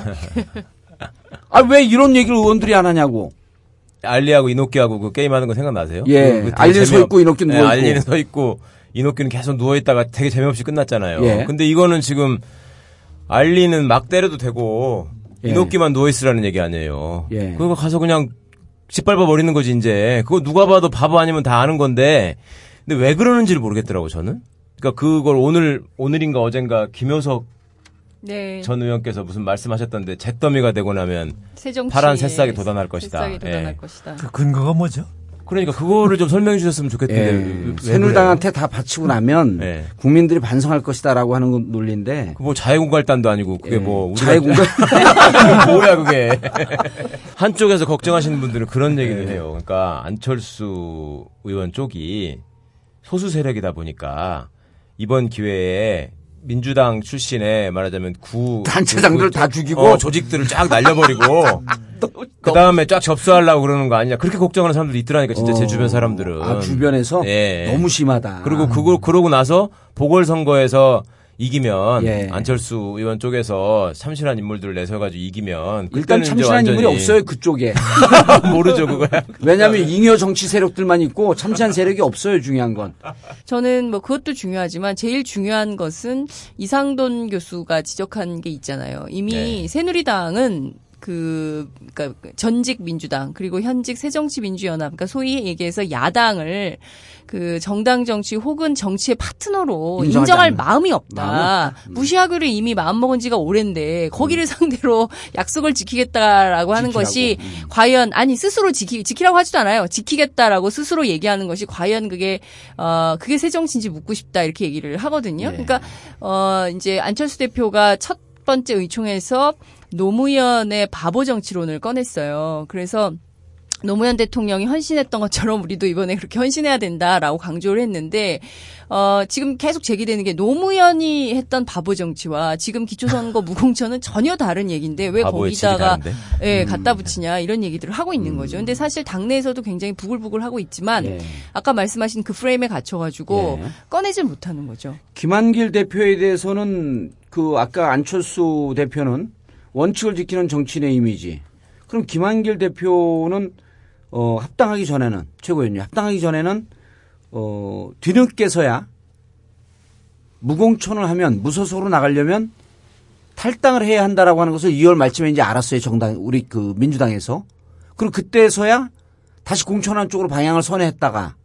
아, 왜 이런 얘기를 의원들이 안 하냐고. 알리하고 이노끼하고 그 게임하는 거 생각나세요? 예. 그 되게 알리는 서 재미없- 있고 이노끼는 예, 누워 있고. 알리는 서 있고 이노끼는 계속 누워 있다가 되게 재미없이 끝났잖아요. 예. 근데 이거는 지금 알리는 막 때려도 되고 예. 이노끼만 누워 있으라는 얘기 아니에요. 예. 그거 가서 그냥 짓밟아 버리는 거지 이제. 그거 누가 봐도 바보 아니면 다 아는 건데. 근데 왜 그러는지를 모르겠더라고 저는. 그러니까 그걸 오늘 오늘인가 어젠가 김효석 네. 전 의원께서 무슨 말씀하셨던데 잿더미가 되고 나면 파란 새싹이 돋아날 것이다. 새싹이 돋아날 예. 것이다. 그 근거가 뭐죠? 그러니까 그거를 좀 설명해 주셨으면 좋겠는데. 왜- 예. 왜 새누리당한테 다 바치고 나면 예. 국민들이 반성할 것이다라고 하는 건 논리인데. 그 뭐 자해공갈단도 아니고 그게 예. 뭐 자해공갈 뭐야 그게 한쪽에서 걱정하시는 분들은 그런 얘기를 해요. 그러니까 안철수 의원 쪽이 소수 세력이다 보니까 이번 기회에 민주당 출신의 말하자면 구 단체장들 그- 다 죽이고 어, 조직들을 쫙 날려버리고 그 다음에 쫙 접수하려고 그러는 거 아니냐 그렇게 걱정하는 사람들이 있더라니까 진짜 제 어. 주변 사람들은 아, 주변에서 예. 너무 심하다. 그리고 그거 그러고 나서 보궐선거에서 이기면 예. 안철수 의원 쪽에서 참신한 인물들을 내세워가지고 이기면 일단 참신한 인물이 없어요 그쪽에. 모르죠 그거야. 왜냐하면 잉여 정치 세력들만 있고 참신한 세력이 없어요 중요한 건. 저는 뭐 그것도 중요하지만 제일 중요한 것은 이상돈 교수가 지적한 게 있잖아요. 이미 네. 새누리당은 그, 그니까 전직 민주당 그리고 현직 새정치민주연합, 그러니까 소위 얘기해서 야당을 그 정당 정치 혹은 정치의 파트너로 인정할. 마음이 없다. 마음이 없다. 음. 무시하기로 이미 마음 먹은 지가 오랜데 거기를 상대로 약속을 지키겠다라고 하는 지키라고. 것이 음. 과연 아니 스스로 지키 지키라고 하지도 않아요. 지키겠다라고 스스로 얘기하는 것이 과연 그게 어 그게 새 정치인지 묻고 싶다 이렇게 얘기를 하거든요. 네. 그러니까 어 이제 안철수 대표가 첫 번째 의총에서 노무현의 바보 정치론을 꺼냈어요. 그래서 노무현 대통령이 헌신했던 것처럼 우리도 이번에 그렇게 헌신해야 된다라고 강조를 했는데 어 지금 계속 제기되는 게 노무현이 했던 바보 정치와 지금 기초선거 무공천은 전혀 다른 얘기인데 왜 거기다가? 예, 갖다 붙이냐 이런 얘기들을 하고 있는 거죠. 근데 사실 당내에서도 굉장히 부글부글 하고 있지만 예. 아까 말씀하신 그 프레임에 갇혀 가지고 예. 꺼내질 못하는 거죠. 김한길 대표에 대해서는 그 아까 안철수 대표는 원칙을 지키는 정치인의 이미지. 그럼 김한길 대표는 어 합당하기 전에는 최고위원님 합당하기 전에는 어 뒤늦게서야 무공천을 하면 무소속으로 나가려면 탈당을 해야 한다라고 하는 것을 2월 말쯤에 이제 알았어요 정당 우리 그 민주당에서 그리고 그때서야 다시 공천한 쪽으로 방향을 선회했다가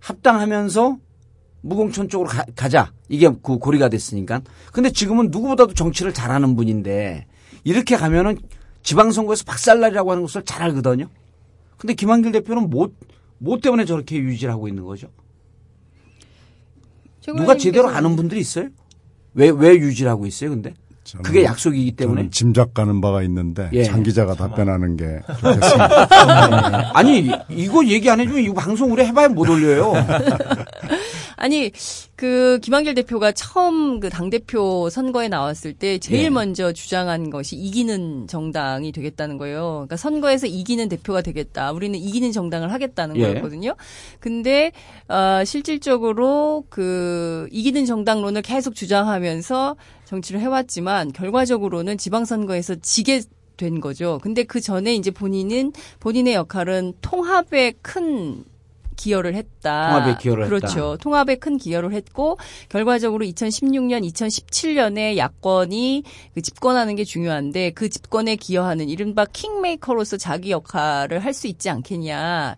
합당하면서 무공천 쪽으로 가, 자 이게 그 고리가 됐으니까. 근데 지금은 누구보다도 정치를 잘하는 분인데 이렇게 가면은 지방선거에서 박살날이라고 하는 것을 잘 알거든요. 근데 김한길 대표는 뭐, 뭐 때문에 저렇게 유지를 하고 있는 거죠? 누가 제대로 아는 분들이 있어요? 왜, 왜 유지를 하고 있어요, 근데? 저는- 그게 약속이기 때문에. 저는 짐작 가는 바가 있는데 예. 장 기자가 답변하는 게 좋겠습니다. 아니, 이거 얘기 안 해주면 이거 방송 우리 해봐야 못 올려요. 아니 그 김한길 대표가 처음 그 당 대표 선거에 나왔을 때 제일 예. 먼저 주장한 것이 이기는 정당이 되겠다는 거예요. 그러니까 선거에서 이기는 대표가 되겠다. 우리는 이기는 정당을 하겠다는 예. 거였거든요. 근데 어, 실질적으로 그 이기는 정당론을 계속 주장하면서 정치를 해왔지만 결과적으로는 지방선거에서 지게 된 거죠. 근데 그 전에 이제 본인은 본인의 역할은 통합에 큰 기여를 했다. 통합에 기여를 했다. 그렇죠. 통합에 큰 기여를 했고 결과적으로 2016년, 2017년에 야권이 그 집권하는 게 중요한데 그 집권에 기여하는 이른바 킹메이커로서 자기 역할을 할 수 있지 않겠냐라는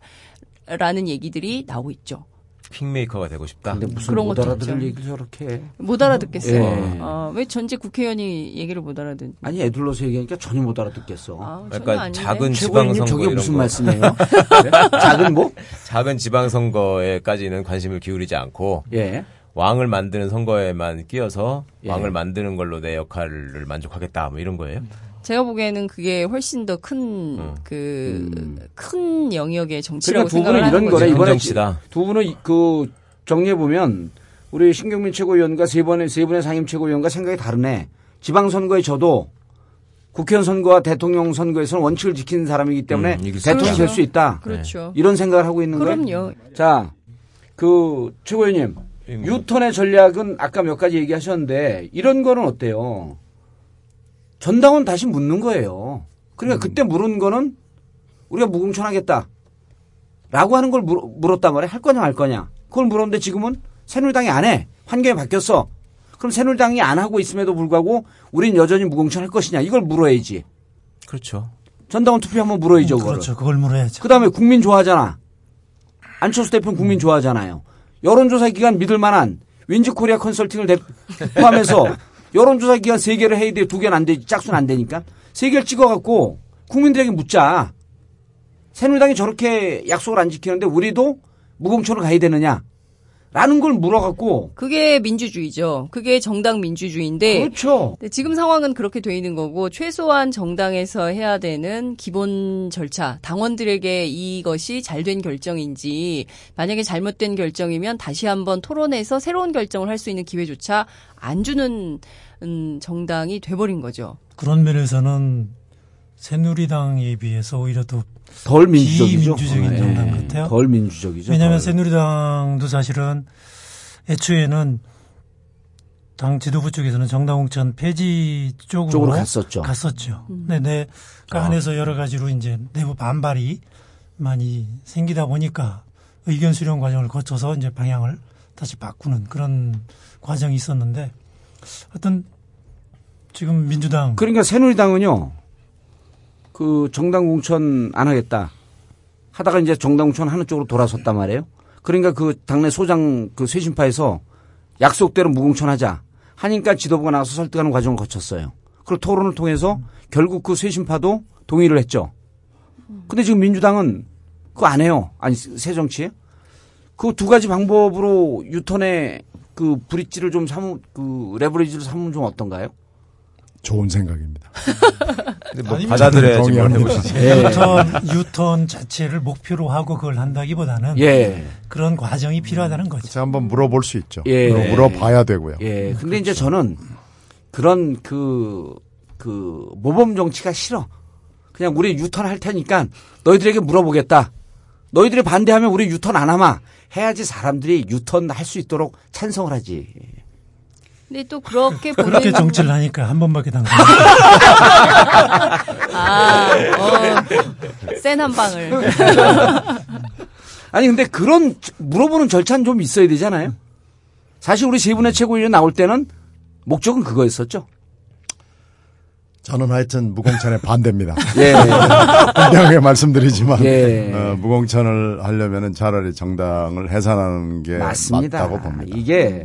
얘기들이 나오고 있죠. 핑메이커가 되고 싶다. 근데 무슨 그런 못 알아들을. 얘기를 저렇게 해. 못 알아듣겠어요. 예. 어, 왜 전직 국회의원이 얘기를 못 알아듣? 아니, 애들러서 얘기하니까 전혀 못 알아듣겠어. 아, 아닌데. 작은 지방선거 저게 이런 무슨 거. 말씀이에요? 네? 작은 뭐? 작은 지방선거에까지는 관심을 기울이지 않고 예. 왕을 만드는 선거에만 끼어서 예. 왕을 만드는 걸로 내 역할을 만족하겠다 뭐 이런 거예요. 제가 보기에는 그게 훨씬 더 큰 그큰 음. 영역의 정치라고 그러니까 두 생각을 분은 하는 이런 거죠. 거래 이번에. 두 분은 이- 그 정리해 보면 우리 신경민 최고위원과 세 번의 세 분의 상임 최고위원과 생각이 다르네. 지방 선거에 저도 국회의원 선거와 대통령 선거에서는 원칙을 지키는 사람이기 때문에 음, 대통령 있다. 될수 있다. 그렇죠. 이런 생각을 하고 있는 거예요. 그럼요. 자, 그 최고위원님 유턴의 전략은 아까 몇 가지 얘기하셨는데 이런 거는 어때요? 전당원 다시 묻는 거예요. 그러니까 그때 물은 거는 우리가 무공천하겠다. 라고 하는 걸 물, 물었단 말이야. 할 거냐 말 거냐. 그걸 물었는데 지금은 새누리당이 안 해. 환경이 바뀌었어. 그럼 새누리당이 안 하고 있음에도 불구하고 우린 여전히 무공천할 것이냐. 이걸 물어야지. 그렇죠. 전당원 투표 한번 물어야죠. 그거를. 그렇죠. 그걸 물어야죠. 그 다음에 국민 좋아하잖아. 안철수 대표는 국민 좋아하잖아요. 여론조사 기관 믿을 만한 윈지 코리아 컨설팅을 대- 포함해서 여론조사 기관 세 개를 해야 돼. 두 개는 안 돼. 짝수는 안 되니까. 세 개를 찍어갖고 국민들에게 묻자. 새누리당이 저렇게 약속을 안 지키는데 우리도 무공천으로 가야 되느냐. 라는 걸 물어갖고. 그게 민주주의죠. 그게 정당 민주주의인데 그렇죠. 네, 지금 상황은 그렇게 돼 있는 거고 최소한 정당에서 해야 되는 기본 절차, 당원들에게 이것이 잘된 결정인지 만약에 잘못된 결정이면 다시 한번 토론해서 새로운 결정을 할 수 있는 기회조차 안 주는 음, 정당이 돼버린 거죠. 그런 면에서는 새누리당에 비해서 오히려 더덜 민주적이죠. 비민주적인 예. 정당 같아요. 덜 민주적이죠. 왜냐하면 덜. 새누리당도 사실은 애초에는 당 지도부 쪽에서는 정당 공천 폐지 쪽으로, 쪽으로 갔었죠. 갔었죠. 네, 네. 그 안에서 여러 가지로 이제 내부 반발이 많이 생기다 보니까 의견 수렴 과정을 거쳐서 이제 방향을 다시 바꾸는 그런 과정이 있었는데 어떤 지금 민주당 그러니까 새누리당은요, 그 정당 공천 안 하겠다. 하다가 이제 정당 공천 하는 쪽으로 돌아섰단 말이에요. 그러니까 그 당내 소장 그 쇄신파에서 약속대로 무공천 하자. 하니까 지도부가 나와서 설득하는 과정을 거쳤어요. 그리고 토론을 통해서 결국 그 쇄신파도 동의를 했죠. 근데 지금 민주당은 그거 안 해요. 아니, 새 정치에. 그 두 가지 방법으로 유턴의 그 브릿지를 좀 삼으, 그 레버리지를 삼으면 좀 어떤가요? 좋은 생각입니다. 근데 뭐 받아들여야지 뭘. 해보시지. 예. 유턴, 유턴 자체를 목표로 하고 그걸 한다기보다는 예. 그런 과정이 필요하다는 거죠. 제가 한번 물어볼 수 있죠. 예. 물어- 물어봐야 되고요. 예. 근데 이제 저는 그런 그, 그 모범 정치가 싫어. 그냥 우리 유턴 할 테니까 너희들에게 물어보겠다. 너희들이 반대하면 우리 유턴 안 하마. 해야지 사람들이 유턴 할 수 있도록 찬성을 하지. 근데 또 그렇게 보는 그렇게 정치를 하니까 한 번밖에 당선. 아, 어, 센한 방을. 아니 근데 그런 물어보는 절차는 좀 있어야 되잖아요. 사실 우리 세 분의 최고위원 나올 때는 목적은 그거였었죠. 저는 하여튼 무공천에 반대입니다. 예. 분명하게 말씀드리지만 예. 어, 무공천을 하려면은 차라리 정당을 해산하는 게 맞습니다. 맞다고 봅니다. 이게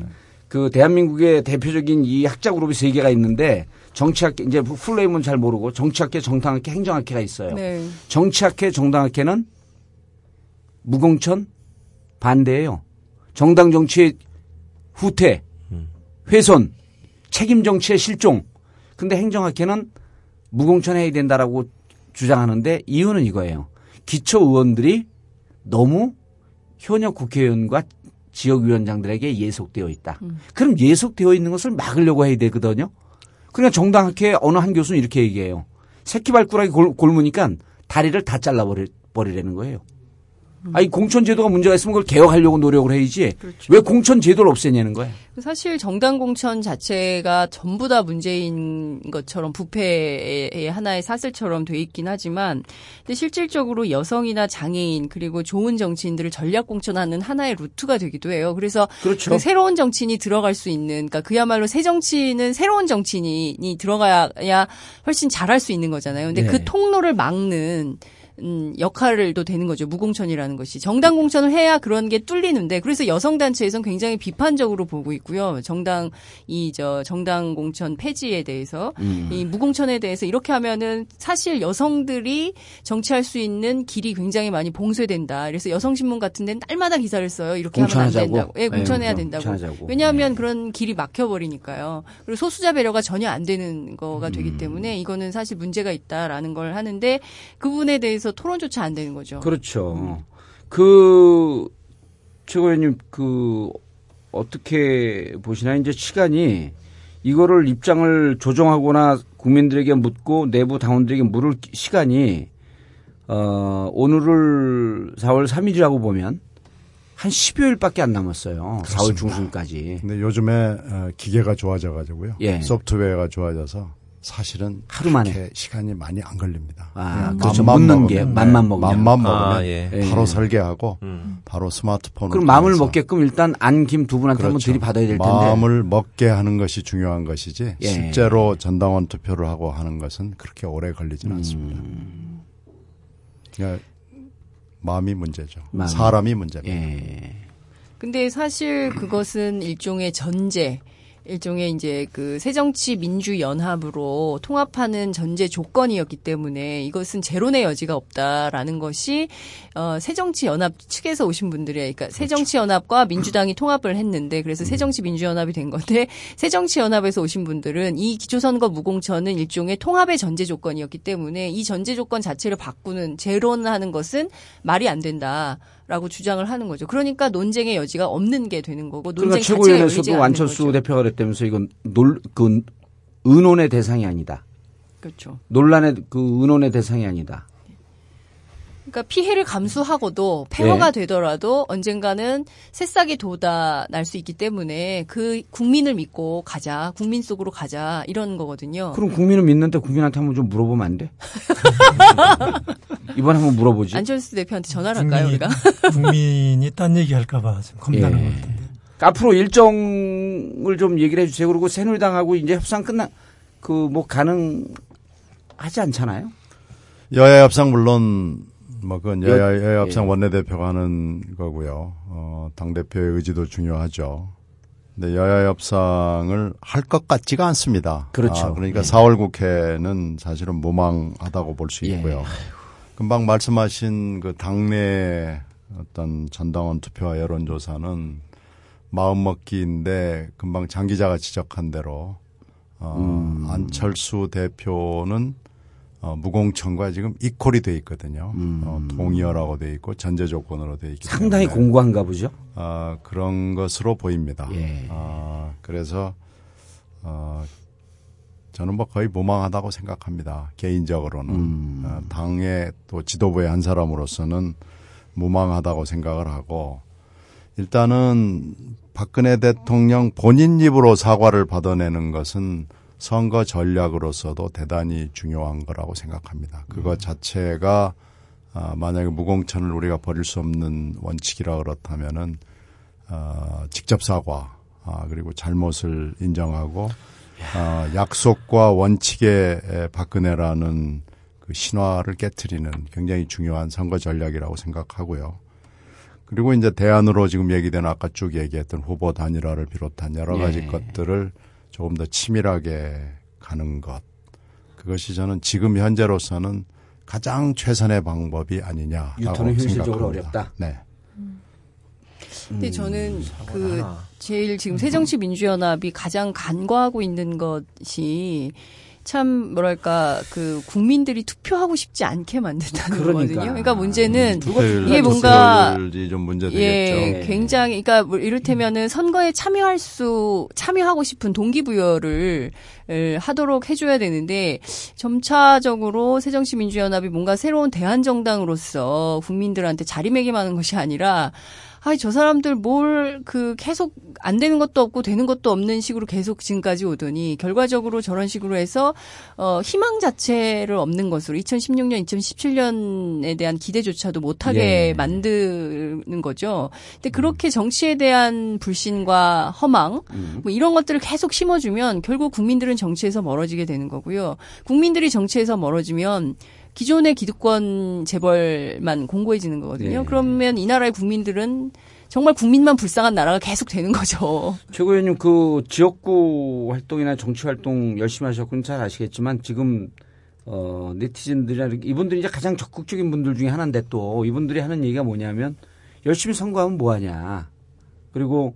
그 대한민국의 대표적인 이 학자 그룹이 세 개가 있는데 정치학계 이제 풀네임은 잘 모르고 정치학계, 정당학계, 행정학계가 있어요. 네. 정치학회, 정당학회는 무공천 반대예요. 정당 정치의 후퇴, 훼손, 책임 정치의 실종. 근데 행정학회는 무공천해야 된다라고 주장하는데 이유는 이거예요. 기초 의원들이 너무 현역 국회의원과 지역위원장들에게 예속되어 있다. 그럼 예속되어 있는 것을 막으려고 해야 되거든요. 그러니까 정당학회 어느 한 교수는 이렇게 얘기해요. 새끼발가락이 골, 골무니까 다리를 다 잘라버리라는 거예요. 아니 공천 제도가 문제가 있으면 그걸 개혁하려고 노력을 해야지 왜 공천 제도를 없애냐는 거예요. 사실 정당 공천 자체가 전부 다 문제인 것처럼 부패의 하나의 사슬처럼 돼 있긴 하지만 근데 실질적으로 여성이나 장애인 그리고 좋은 정치인들을 전략 공천하는 하나의 루트가 되기도 해요. 그래서 그렇죠. 그 새로운 정치인이 들어갈 수 있는 그러니까 그야말로 새 정치인은 새로운 정치인이 들어가야 훨씬 잘할 수 있는 거잖아요. 근데 네. 그 통로를 막는 음, 역할도 되는 거죠. 무공천이라는 것이. 정당 공천을 해야 그런 게 뚫리는데 그래서 여성 단체에서는 굉장히 비판적으로 보고 있고요. 정당 이 저 정당 공천 폐지에 대해서 이 무공천에 대해서 이렇게 하면은 사실 여성들이 정치할 수 있는 길이 굉장히 많이 봉쇄된다. 그래서 여성 신문 같은 데는 날마다 기사를 써요. 이렇게 하면 안? 된다고. 예, 공천해야 네, 된다고. 공천하자고. 왜냐하면 그런 길이 막혀 버리니까요. 그리고 소수자 배려가 전혀 안 되는 거가 되기 때문에 이거는 사실 문제가 있다라는 걸 하는데 그 부분에 대해서 토론조차 안 되는 거죠. 그렇죠. 그 최고위원님 그 어떻게 보시나 이제 시간이 이거를 입장을 조정하거나 국민들에게 묻고 내부 당원들에게 물을 시간이 어 오늘을 4월 3일이라고 보면 한 10여일밖에 안 남았어요. 4월 중순까지. 근데 요즘에 어, 기계가 좋아져 가지고요. 예. 소프트웨어가 좋아져서 사실은 하루 만에. 그렇게 시간이 많이 안 걸립니다. 아, 그렇죠. 맘만 묻는 먹으면, 게 맘만 먹으면. 맘만 먹으면 아, 예. 바로 예. 설계하고 음. 바로 스마트폰을 그럼 마음을 통해서 먹게끔 일단 안 김 두 분한테 한번 그렇죠. 들이받아야 될 텐데. 마음을 먹게 하는 것이 중요한 것이지 예. 실제로 전당원 투표를 하고 하는 것은 그렇게 오래 걸리지는 않습니다. 음. 그러니까 마음이 문제죠. 마음이. 사람이 문제입니다. 예. 근데 사실 그것은 일종의 전제. 일종의 이제 그 새정치 민주 연합으로 통합하는 전제 조건이었기 때문에 이것은 제론의 여지가 없다라는 것이 어 새정치 연합 측에서 오신 분들이에요. 그러니까 새정치 연합과 민주당이 통합을 했는데 그래서 새정치 민주 연합이 된 건데 새정치 연합에서 오신 분들은 이 기초선거 무공천은 일종의 통합의 전제 조건이었기 때문에 이 전제 조건 자체를 바꾸는 제론하는 것은 말이 안 된다. 라고 주장을 하는 거죠. 그러니까 논쟁의 여지가 없는 게 되는 거고 그러니까 논쟁 않는 완철수 거죠. 대표가 그랬다면서 이건 놀, 그 의논의 대상이 아니다. 그렇죠. 논란의 그 의논의 대상이 아니다. 그러니까 피해를 감수하고도 폐허가 예. 되더라도 언젠가는 새싹이 돋아 날 수 있기 때문에 그 국민을 믿고 가자, 국민 속으로 가자 이런 거거든요. 그럼 국민은 믿는데 국민한테 한번 좀 물어보면 안 돼? 이번에 한번 물어보지. 안철수 대표한테 전화를 할까요, 국민이, 우리가? 국민이 딴 얘기 할까봐 좀 겁나는 예. 것 같은데. 앞으로 일정을 좀 얘기를 해주세요. 그리고 새누리당하고 이제 협상 끝나 그 뭐 가능하지 않잖아요. 여야 협상 물론 뭐 그건 여- 여야, 여야 협상 예. 원내대표가 하는 거고요. 어, 당 대표의 의지도 중요하죠. 근데 여야 협상을 할 것 같지가 않습니다. 그렇죠. 아, 그러니까 예. 4월 국회는 사실은 무망하다고 볼수 예. 있고요. 금방 말씀하신 그 당내 어떤 전당원 투표와 여론조사는 마음먹기인데 금방 장 기자가 지적한 대로 어, 음. 안철수 대표는 어, 무공천과 지금 이퀄이 돼 있거든요. 어, 동의어라고 돼 있고 전제 조건으로 돼 있기 음. 상당히 때문에 공고한가 보죠. 아, 그런 것으로 보입니다. 예. 아, 그래서 어, 저는 뭐 거의 무망하다고 생각합니다. 개인적으로는 음. 어, 당의 또 지도부의 한 사람으로서는 무망하다고 생각을 하고 일단은 박근혜 대통령 본인 입으로 사과를 받아내는 것은 선거 전략으로서도 대단히 중요한 거라고 생각합니다. 그것 자체가 아, 만약에 무공천을 우리가 버릴 수 없는 원칙이라 그렇다면은 어, 직접 사과 아, 그리고 잘못을 인정하고 아, 약속과 원칙에 에, 박근혜라는 그 신화를 깨뜨리는 굉장히 중요한 선거 전략이라고 생각하고요. 그리고 이제 대안으로 지금 얘기된 아까 쭉 얘기했던 후보 단일화를 비롯한 여러 가지 예. 것들을 조금 더 치밀하게 가는 것. 그것이 저는 지금 현재로서는 가장 최선의 방법이 아니냐라고 유턴은 현실적으로. 어렵다. 네. 근데 저는 그 하나. 제일 지금 새정치민주연합이 가장 간과하고 있는 것이 참 뭐랄까 그 국민들이 투표하고 싶지 않게 만든다는 그러니까. 거거든요. 그러니까 문제는 투표율 이게 뭔가 좀 문제 예, 되겠죠. 굉장히 그러니까 뭐 이를테면은 선거에 참여할 수 참여하고 싶은 동기부여를 을 하도록 해줘야 되는데 점차적으로 새정치민주연합이 뭔가 새로운 대한 정당으로서 국민들한테 자리매김하는 것이 아니라 아이 저 사람들 뭘 그 계속 안 되는 것도 없고 되는 것도 없는 식으로 계속 지금까지 오더니 결과적으로 저런 식으로 해서 어 희망 자체를 없는 것으로 2016년, 2017년에 대한 기대조차도 못하게 예. 만드는 거죠. 근데 그렇게 정치에 대한 불신과 허망 뭐 이런 것들을 계속 심어주면 결국 국민들은 정치에서 멀어지게 되는 거고요. 국민들이 정치에서 멀어지면 기존의 기득권 재벌만 공고해지는 거거든요. 네. 그러면 이 나라의 국민들은 정말 국민만 불쌍한 나라가 계속 되는 거죠. 최고 위원님 그 지역구 활동이나 정치 활동 열심히 하셨군 잘 아시겠지만 지금 어 네티즌들이나 이분들이 이제 가장 적극적인 분들 중에 하나인데 또 이분들이 하는 얘기가 뭐냐면 열심히 선거하면 뭐하냐 그리고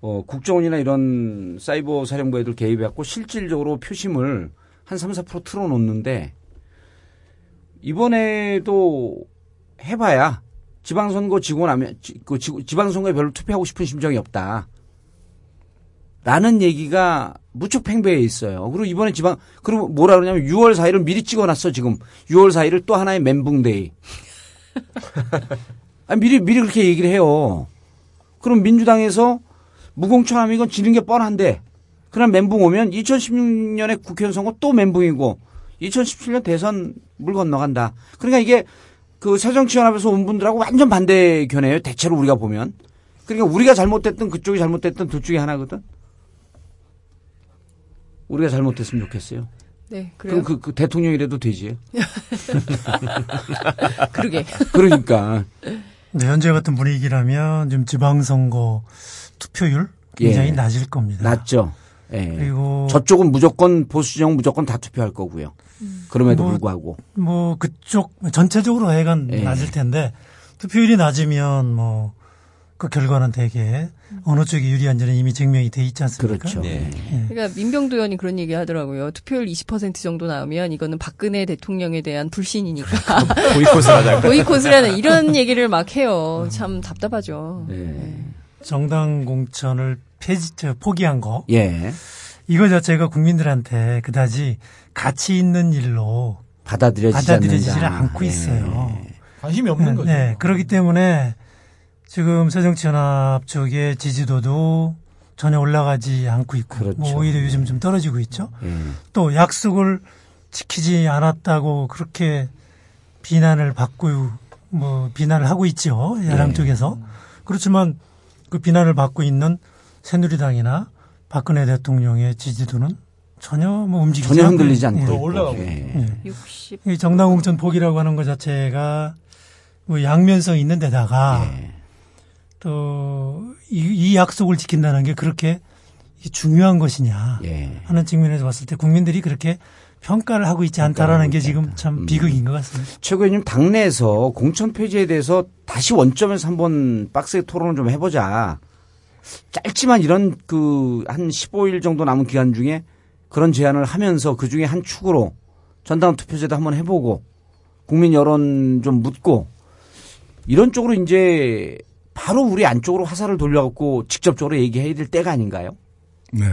어 국정원이나 이런 사이버 사령부 애들 개입해갖고 실질적으로 표심을 한 3, 4% 틀어놓는데 이번에도 해봐야 지방선거 지고 나면 지- 그 지- 지방선거에 별로 투표하고 싶은 심정이 없다. 라는 얘기가 무척 팽배해 있어요. 그리고 이번에 지방 그리고 뭐라 그러냐면 6월 4일을 미리 찍어놨어 지금 6월 4일을 또 하나의 멘붕데이. 아 미리 미리 그렇게 얘기를 해요. 그럼 민주당에서 무공천하면 이건 지는 게 뻔한데 그날 멘붕 오면 2016년에 국회의원 선거 또 멘붕이고 2017년 대선 물 건너간다. 그러니까 이게 그 새정치연합에서 온 분들하고 완전 반대 견해예요. 대체로 우리가 보면. 그러니까 우리가 잘못됐든 그쪽이 잘못됐든 둘 중에 하나거든. 우리가 잘못됐으면 좋겠어요. 네, 그래요. 그럼 그, 그 대통령이라도 되지. 그러게. 그러니까. 네, 현재 같은 분위기라면 지금 지방선거 투표율 굉장히 예. 낮을 겁니다. 낫죠. 예. 그리고 저쪽은 무조건 보수 진영 무조건 다 투표할 거고요. 그럼에도 뭐, 불구하고. 뭐 그쪽 전체적으로 하여간 예. 낮을 텐데 투표율이 낮으면 뭐 그 결과는 되게 어느 쪽이 유리한지는 이미 증명이 돼 있지 않습니까? 그렇죠. 네. 그러니까 민병도 의원이 그런 얘기 하더라고요. 투표율 20% 정도 나오면 이거는 박근혜 대통령에 대한 불신이니까 보이콧을 하자. 보이콧을 하는 이런 얘기를 막 해요. 참 답답하죠. 네. 정당 공천을 폐지 저, 포기한 거 예. 이거 자체가 국민들한테 그다지 가치 있는 일로 받아들여지지. 않고 예. 있어요. 관심이 없는 거죠. 네, 그렇기 때문에 지금 새정치연합 쪽의 지지도도 전혀 올라가지 않고 있고 그렇죠. 뭐 오히려 요즘 좀 떨어지고 있죠. 예. 또 약속을 지키지 않았다고 그렇게 비난을 받고 뭐 비난을 하고 있죠 야당 네. 쪽에서 그렇지만 그 비난을 받고 있는 새누리당이나 박근혜 대통령의 지지도는 전혀 뭐 움직이지 전혀 않고 흔들리지 예. 않고. 더 올라가고 예. 60. 이 정당 공천 포기라고 하는 것 자체가 뭐 양면성 있는 데다가 예. 또이 약속을 지킨다는 게 그렇게 중요한 것이냐 예. 하는 측면에서 봤을 때 국민들이 그렇게 평가를 하고 있지 않다라는 게 지금 음. 참 비극인 것 같습니다. 최고위원님 당내에서 공천 폐지에 대해서 다시 원점에서 한번 빡세게 토론을 좀 해보자. 짧지만 이런 그 한 15일 정도 남은 기간 중에 그런 제안을 하면서 그 중에 한 축으로 전당 투표제도 한번 해보고 국민 여론 좀 묻고 이런 쪽으로 이제 바로 우리 안쪽으로 화살을 돌려갖고 직접적으로 얘기해야 될 때가 아닌가요? 네.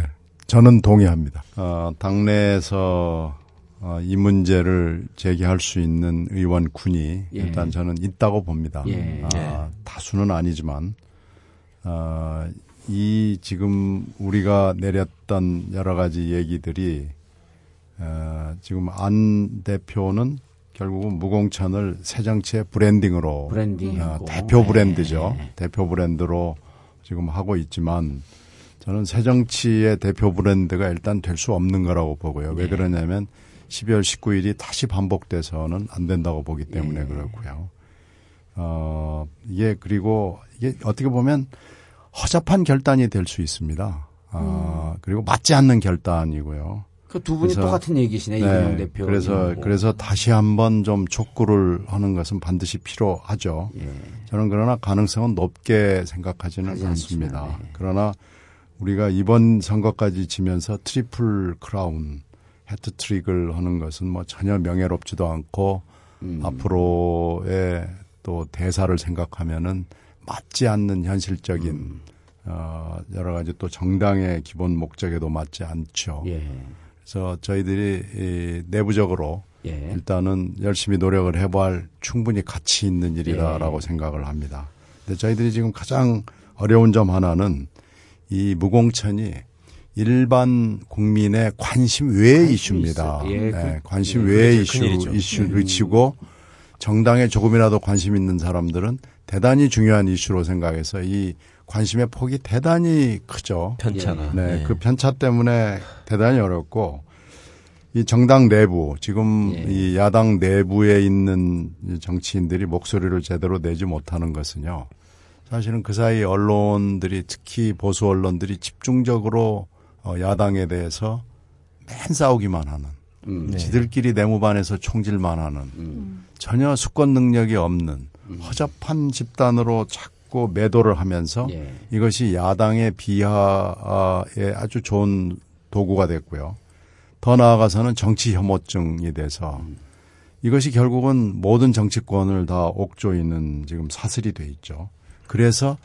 저는 동의합니다. 어, 당내에서 어, 이 문제를 제기할 수 있는 의원군이 예. 일단 저는 있다고 봅니다. 예. 아, 다수는 아니지만 어, 이 지금 우리가 내렸던 여러 가지 얘기들이 어, 지금 안 대표는 결국은 무공천을 새 정치의 branding으로 branding. 어, 대표 브랜드죠. 대표 브랜드로 지금 하고 있지만 저는 새 정치의 대표 브랜드가 일단 될 수 없는 거라고 보고요. 왜 그러냐면 12월 19일이 다시 반복돼서는 안 된다고 보기 때문에 그렇고요. 어, 이게 그리고 이게 어떻게 보면 허접한 결단이 될 수 있습니다. 아, 그리고 맞지 않는 결단이고요. 그 두 분이 그래서- 똑같은 얘기시네 이근영 대표. 그래서 그래서 다시 한번 좀 촉구를 하는 것은 반드시 필요하죠. 예. 저는 그러나 가능성은 높게 생각하지는 하지 않습니다. 않지만, 네. 그러나 우리가 이번 선거까지 지면서 트리플 크라운 해트트릭을 하는 것은 뭐 전혀 명예롭지도 않고 음. 앞으로의 또 대사를 생각하면은 맞지 않는 현실적인 음. 어 여러 가지 또 정당의 기본 목적에도 맞지 않죠. 예. 그래서 저희들이 이 내부적으로 예. 일단은 열심히 노력을 해볼 충분히 가치 있는 일이다라고 예. 생각을 합니다. 근데 저희들이 지금 가장 어려운 점 하나는 이 무공천이 일반 국민의 관심 외의 이슈입니다. 예, 네, 그- 관심 예, 외의 이슈, 큰일이죠. 이슈, 이슈고 정당에 조금이라도 관심 있는 사람들은 대단히 중요한 이슈로 생각해서 이 관심의 폭이 대단히 크죠. 편차가. 네, 예. 그 편차 때문에 대단히 어렵고 이 정당 내부 지금 예. 이 야당 내부에 있는 이 정치인들이 목소리를 제대로 내지 못하는 것은요. 사실은 그 사이 언론들이 특히 보수 언론들이 집중적으로 어, 야당에 대해서 맨 싸우기만 하는 음. 지들끼리 내무반에서 총질만 하는 전혀 수권 능력이 없는 허접한 집단으로 자꾸 매도를 하면서 예. 이것이 야당의 비하에 아주 좋은 도구가 됐고요. 더 나아가서는 정치 혐오증이 돼서 이것이 결국은 모든 정치권을 다 옥조이는 지금 사슬이 돼 있죠. 그래서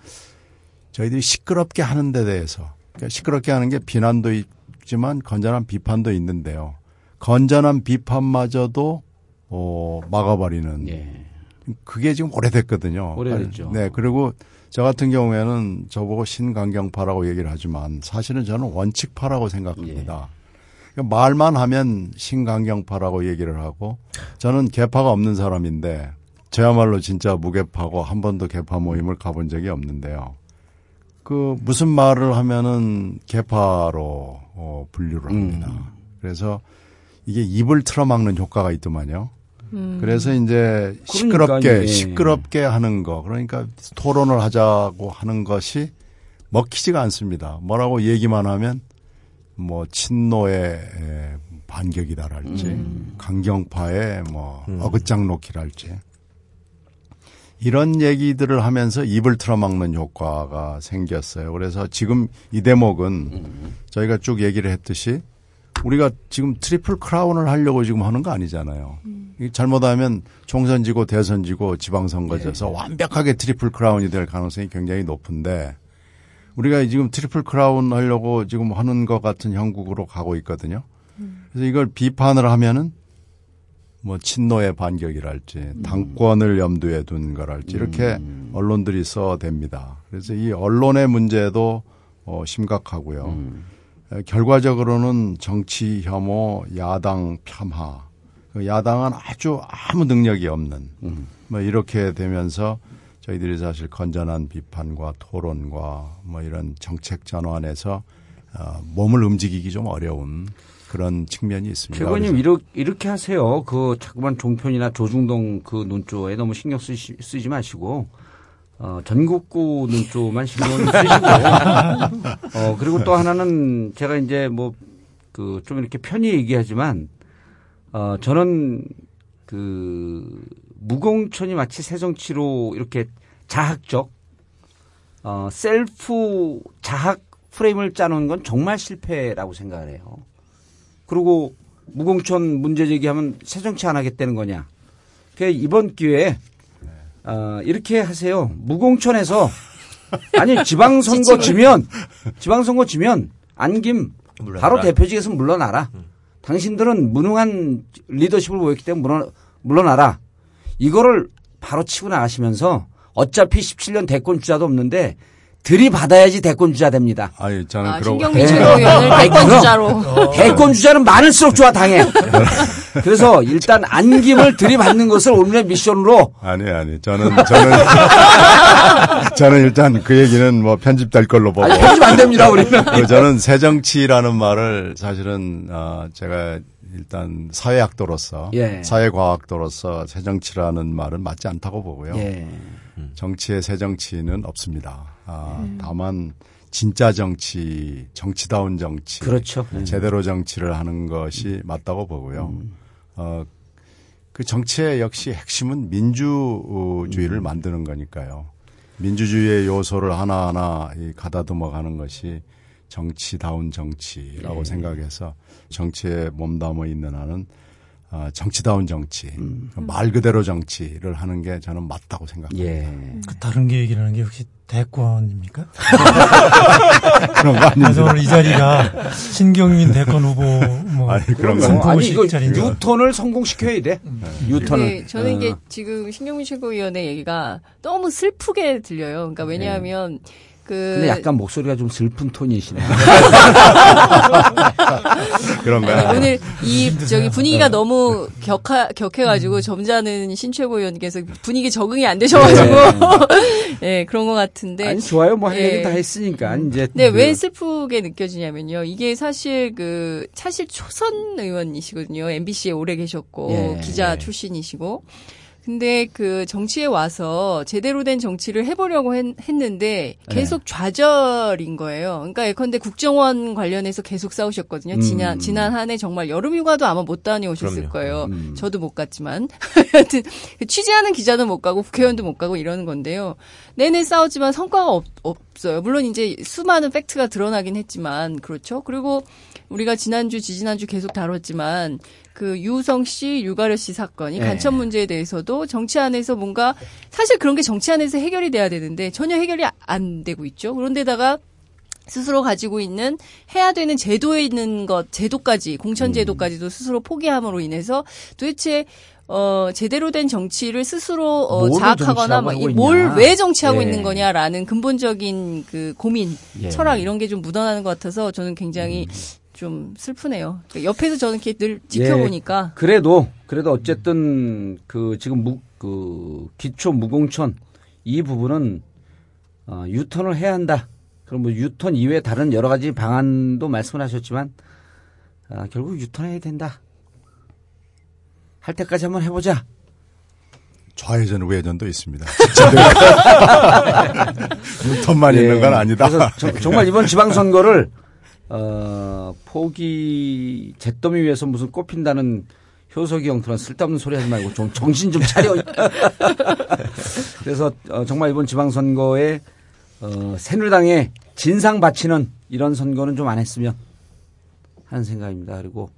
저희들이 시끄럽게 하는 데 대해서 그러니까 시끄럽게 하는 게 비난도 있지만 건전한 비판도 있는데요. 건전한 비판마저도 어 막아버리는 예. 그게 지금 오래됐거든요. 오래됐죠. 네, 그리고 저 같은 경우에는 저보고 신강경파라고 얘기를 하지만 사실은 저는 원칙파라고 생각합니다. 그러니까 말만 하면 신강경파라고 얘기를 하고 저는 개파가 없는 사람인데 저야말로 진짜 무개파고 한 번도 개파 모임을 가본 적이 없는데요. 그 무슨 말을 하면은 개파로 어, 분류를 합니다. 그래서 이게 입을 틀어막는 효과가 있더만요. 그래서 이제 시끄럽게 그러니까요, 예. 시끄럽게 하는 거. 그러니까 토론을 하자고 하는 것이 먹히지가 않습니다. 뭐라고 얘기만 하면 뭐 친노의 에, 반격이다랄지 강경파의 뭐 어깃장 놓기랄지. 이런 얘기들을 하면서 입을 틀어막는 효과가 생겼어요. 그래서 지금 이 대목은 저희가 쭉 얘기를 했듯이 우리가 지금 트리플 크라운을 하려고 지금 하는 거 아니잖아요. 이게 잘못하면 총선 지고 대선 지고 지방선거 져서 완벽하게 트리플 크라운이 될 가능성이 굉장히 높은데 우리가 지금 트리플 크라운 하려고 지금 하는 것 같은 형국으로 가고 있거든요. 그래서 이걸 비판을 하면은 뭐 친노의 반격이랄지 당권을 염두에 둔 거랄지 이렇게 언론들이 써댑니다. 그래서 이 언론의 문제도 어, 심각하고요. 에, 결과적으로는 정치 혐오, 야당 폄하. 그 야당은 아주 아무 능력이 없는 뭐 이렇게 되면서 저희들이 사실 건전한 비판과 토론과 뭐 이런 정책 전환에서 어, 몸을 움직이기 좀 어려운 그런 측면이 있습니다. 최고님 이렇게, 이렇게 하세요. 그 자꾸만 종편이나 조중동 그 논조에 너무 신경 쓰시, 쓰지 마시고 어, 전국구 논조만 신경 쓰시고 어, 그리고 또 하나는 제가 이제 뭐 그 좀 이렇게 편히 얘기하지만 어, 저는 그 무공천이 마치 새 정치로 이렇게 자학적 어, 셀프 자학 프레임을 짜놓은 건 정말 실패라고 생각을 해요. 그리고 무공천 문제 제기하면 새 정치 안 하겠다는 거냐. 그 이번 기회에 어, 이렇게 하세요. 무공천에서 아니 지방선거 지면 지방선거 지면 안김 바로 대표직에서 물러나라. 당신들은 무능한 리더십을 보였기 때문에 물러, 물러나라. 이거를 바로 치고 나가시면서 어차피 17년 대권 주자도 없는데 들이받아야지 대권 주자 됩니다. 아니 저는 아, 그러고 신경민 예. 최고위원을 아이, 대권 그럼. 주자로. 대권 주자는 많을수록 좋아 당해. 그래서 일단 안김을 들이받는 것을 오늘의 미션으로 아니 아니 저는 저는 저는 일단 그 얘기는 뭐 편집될 걸로 보고 아니, 편집 안 됩니다 우리는. 그 저는 새정치라는 말을 사실은 어 제가 일단 사회학도로서 예. 사회과학도로서 새정치라는 말은 맞지 않다고 보고요. 예. 정치의 새정치는 없습니다. 아, 다만 진짜 정치, 정치다운 정치, 그렇죠. 제대로 정치를 하는 것이 맞다고 보고요. 어, 그 정치의 역시 핵심은 민주주의를 만드는 거니까요. 민주주의의 요소를 하나하나 이 가다듬어 가는 것이 정치다운 정치라고 생각해서 정치에 몸담아 있는 한은 아, 정치다운 정치, 말 그대로 정치를 하는 게 저는 맞다고 생각합니다. 예. 그 다른 게 얘기라는 게 혹시 대권입니까? 그런 거 그래서 아닙니다. 오늘 이 자리가 신경민 대권 후보 뭐 아니, 그런 거 아니 이거. 유턴을 성공시켜야 돼. 유턴을. 네, 저는 어. 이게 지금 신경민 최고위원의 얘기가 너무 슬프게 들려요. 그러니까 왜냐하면 그 근데 약간 목소리가 좀 슬픈 톤이시네. 그런가요? 네. 오늘 이 저기 분위기가 너무 격하 격해가지고 점잖은 신최고 의원께서 분위기 적응이 안 되셔가지고 예 그런 것 같은데 아니 좋아요. 뭐할 예. 얘기 다 했으니까 이제. 네, 그- 왜 슬프게 느껴지냐면요. 이게 사실 그, 사실 초선 의원이시거든요. MBC에 오래 계셨고, 예, 기자 예. 출신이시고. 근데 그 정치에 와서 제대로 된 정치를 해보려고 했, 는데 계속 예. 좌절인 거예요. 그러니까 예컨대 국정원 관련해서 계속 싸우셨거든요. 지난, 음. 지난 한 해 정말 여름휴가도 아마 못 다녀오셨을 그럼요. 거예요. 음. 저도 못 갔지만. 하여튼 취재하는 기자는 못 가고 국회의원도 못 가고 이러는 건데요. 내내 싸웠지만 성과가 없, 없 어요. 물론 이제 수많은 팩트가 드러나긴 했지만 그렇죠. 그리고 우리가 지난주 지지난주 계속 다뤘지만 그 유성 씨, 유가려 씨 사건, 이 네. 간첩 문제에 대해서도 정치 안에서 뭔가 사실 그런 게 정치 안에서 해결이 돼야 되는데 전혀 해결이 안 되고 있죠. 그런데다가 스스로 가지고 있는 해야 되는 제도에 있는 것 제도까지 공천 제도까지도 스스로 포기함으로 인해서 도대체 어 제대로 된 정치를 스스로 어 자학하거나 정치하고 있냐. 뭘왜 정치하고 예. 있는 거냐라는 근본적인 그 고민, 예. 철학 이런 게 좀 묻어나는 것 같아서 저는 굉장히 좀 슬프네요. 그러니까 옆에서 저는 이렇게 늘 지켜보니까 그래도 그래도 어쨌든 그 지금 무, 그 기초 무공천 이 부분은 어, 유턴을 해야 한다. 그럼 뭐 유턴 이외에 다른 여러 가지 방안도 말씀을 하셨지만 아, 결국 유턴해야 된다. 할 때까지 한번 해보자. 좌회전 우회전도 있습니다. 유턴만 예. 있는 건 아니다. 그래서 정- 정말 이번 지방선거를 어, 포기 잿더미 위에서 무슨 꼽힌다는 효석이 형처럼 쓸데없는 소리 하지 말고 좀 정신 좀 차려. 그래서 어, 정말 이번 지방선거에 어, 새누리당에 진상 바치는 이런 선거는 좀 안 했으면 하는 생각입니다. 그리고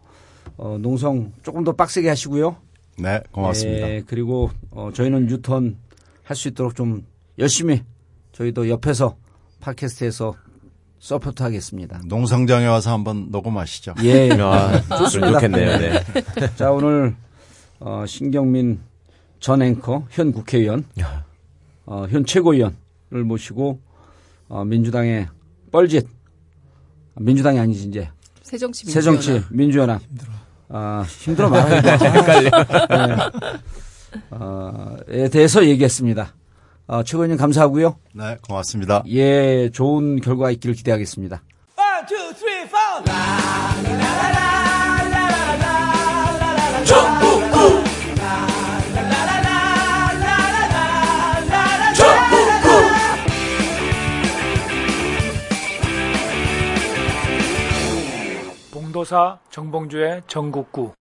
어, 농성 조금 더 빡세게 하시고요. 네, 고맙습니다. 예, 그리고 어, 저희는 유턴 할 수 있도록 좀 열심히 저희도 옆에서 팟캐스트에서 support 하겠습니다. 농성장에 와서 한번 녹음하시죠. 예, 아, 좋습니다. 좋겠네요. 네. 자 오늘 어, 신경민 전 앵커 현 국회의원, 어, 현 최고위원을 모시고 어, 민주당의 뻘짓 민주당이 아니지 이제 새정치 새정치 민주연합. 민주연합 아 힘들어 말하기도 헷갈려. 어, 에 대해서 얘기했습니다. 어, 최고위원님 감사하고요. 네, 고맙습니다. 예, 좋은 결과 있기를 기대하겠습니다. 봉도사 정봉주의 전국구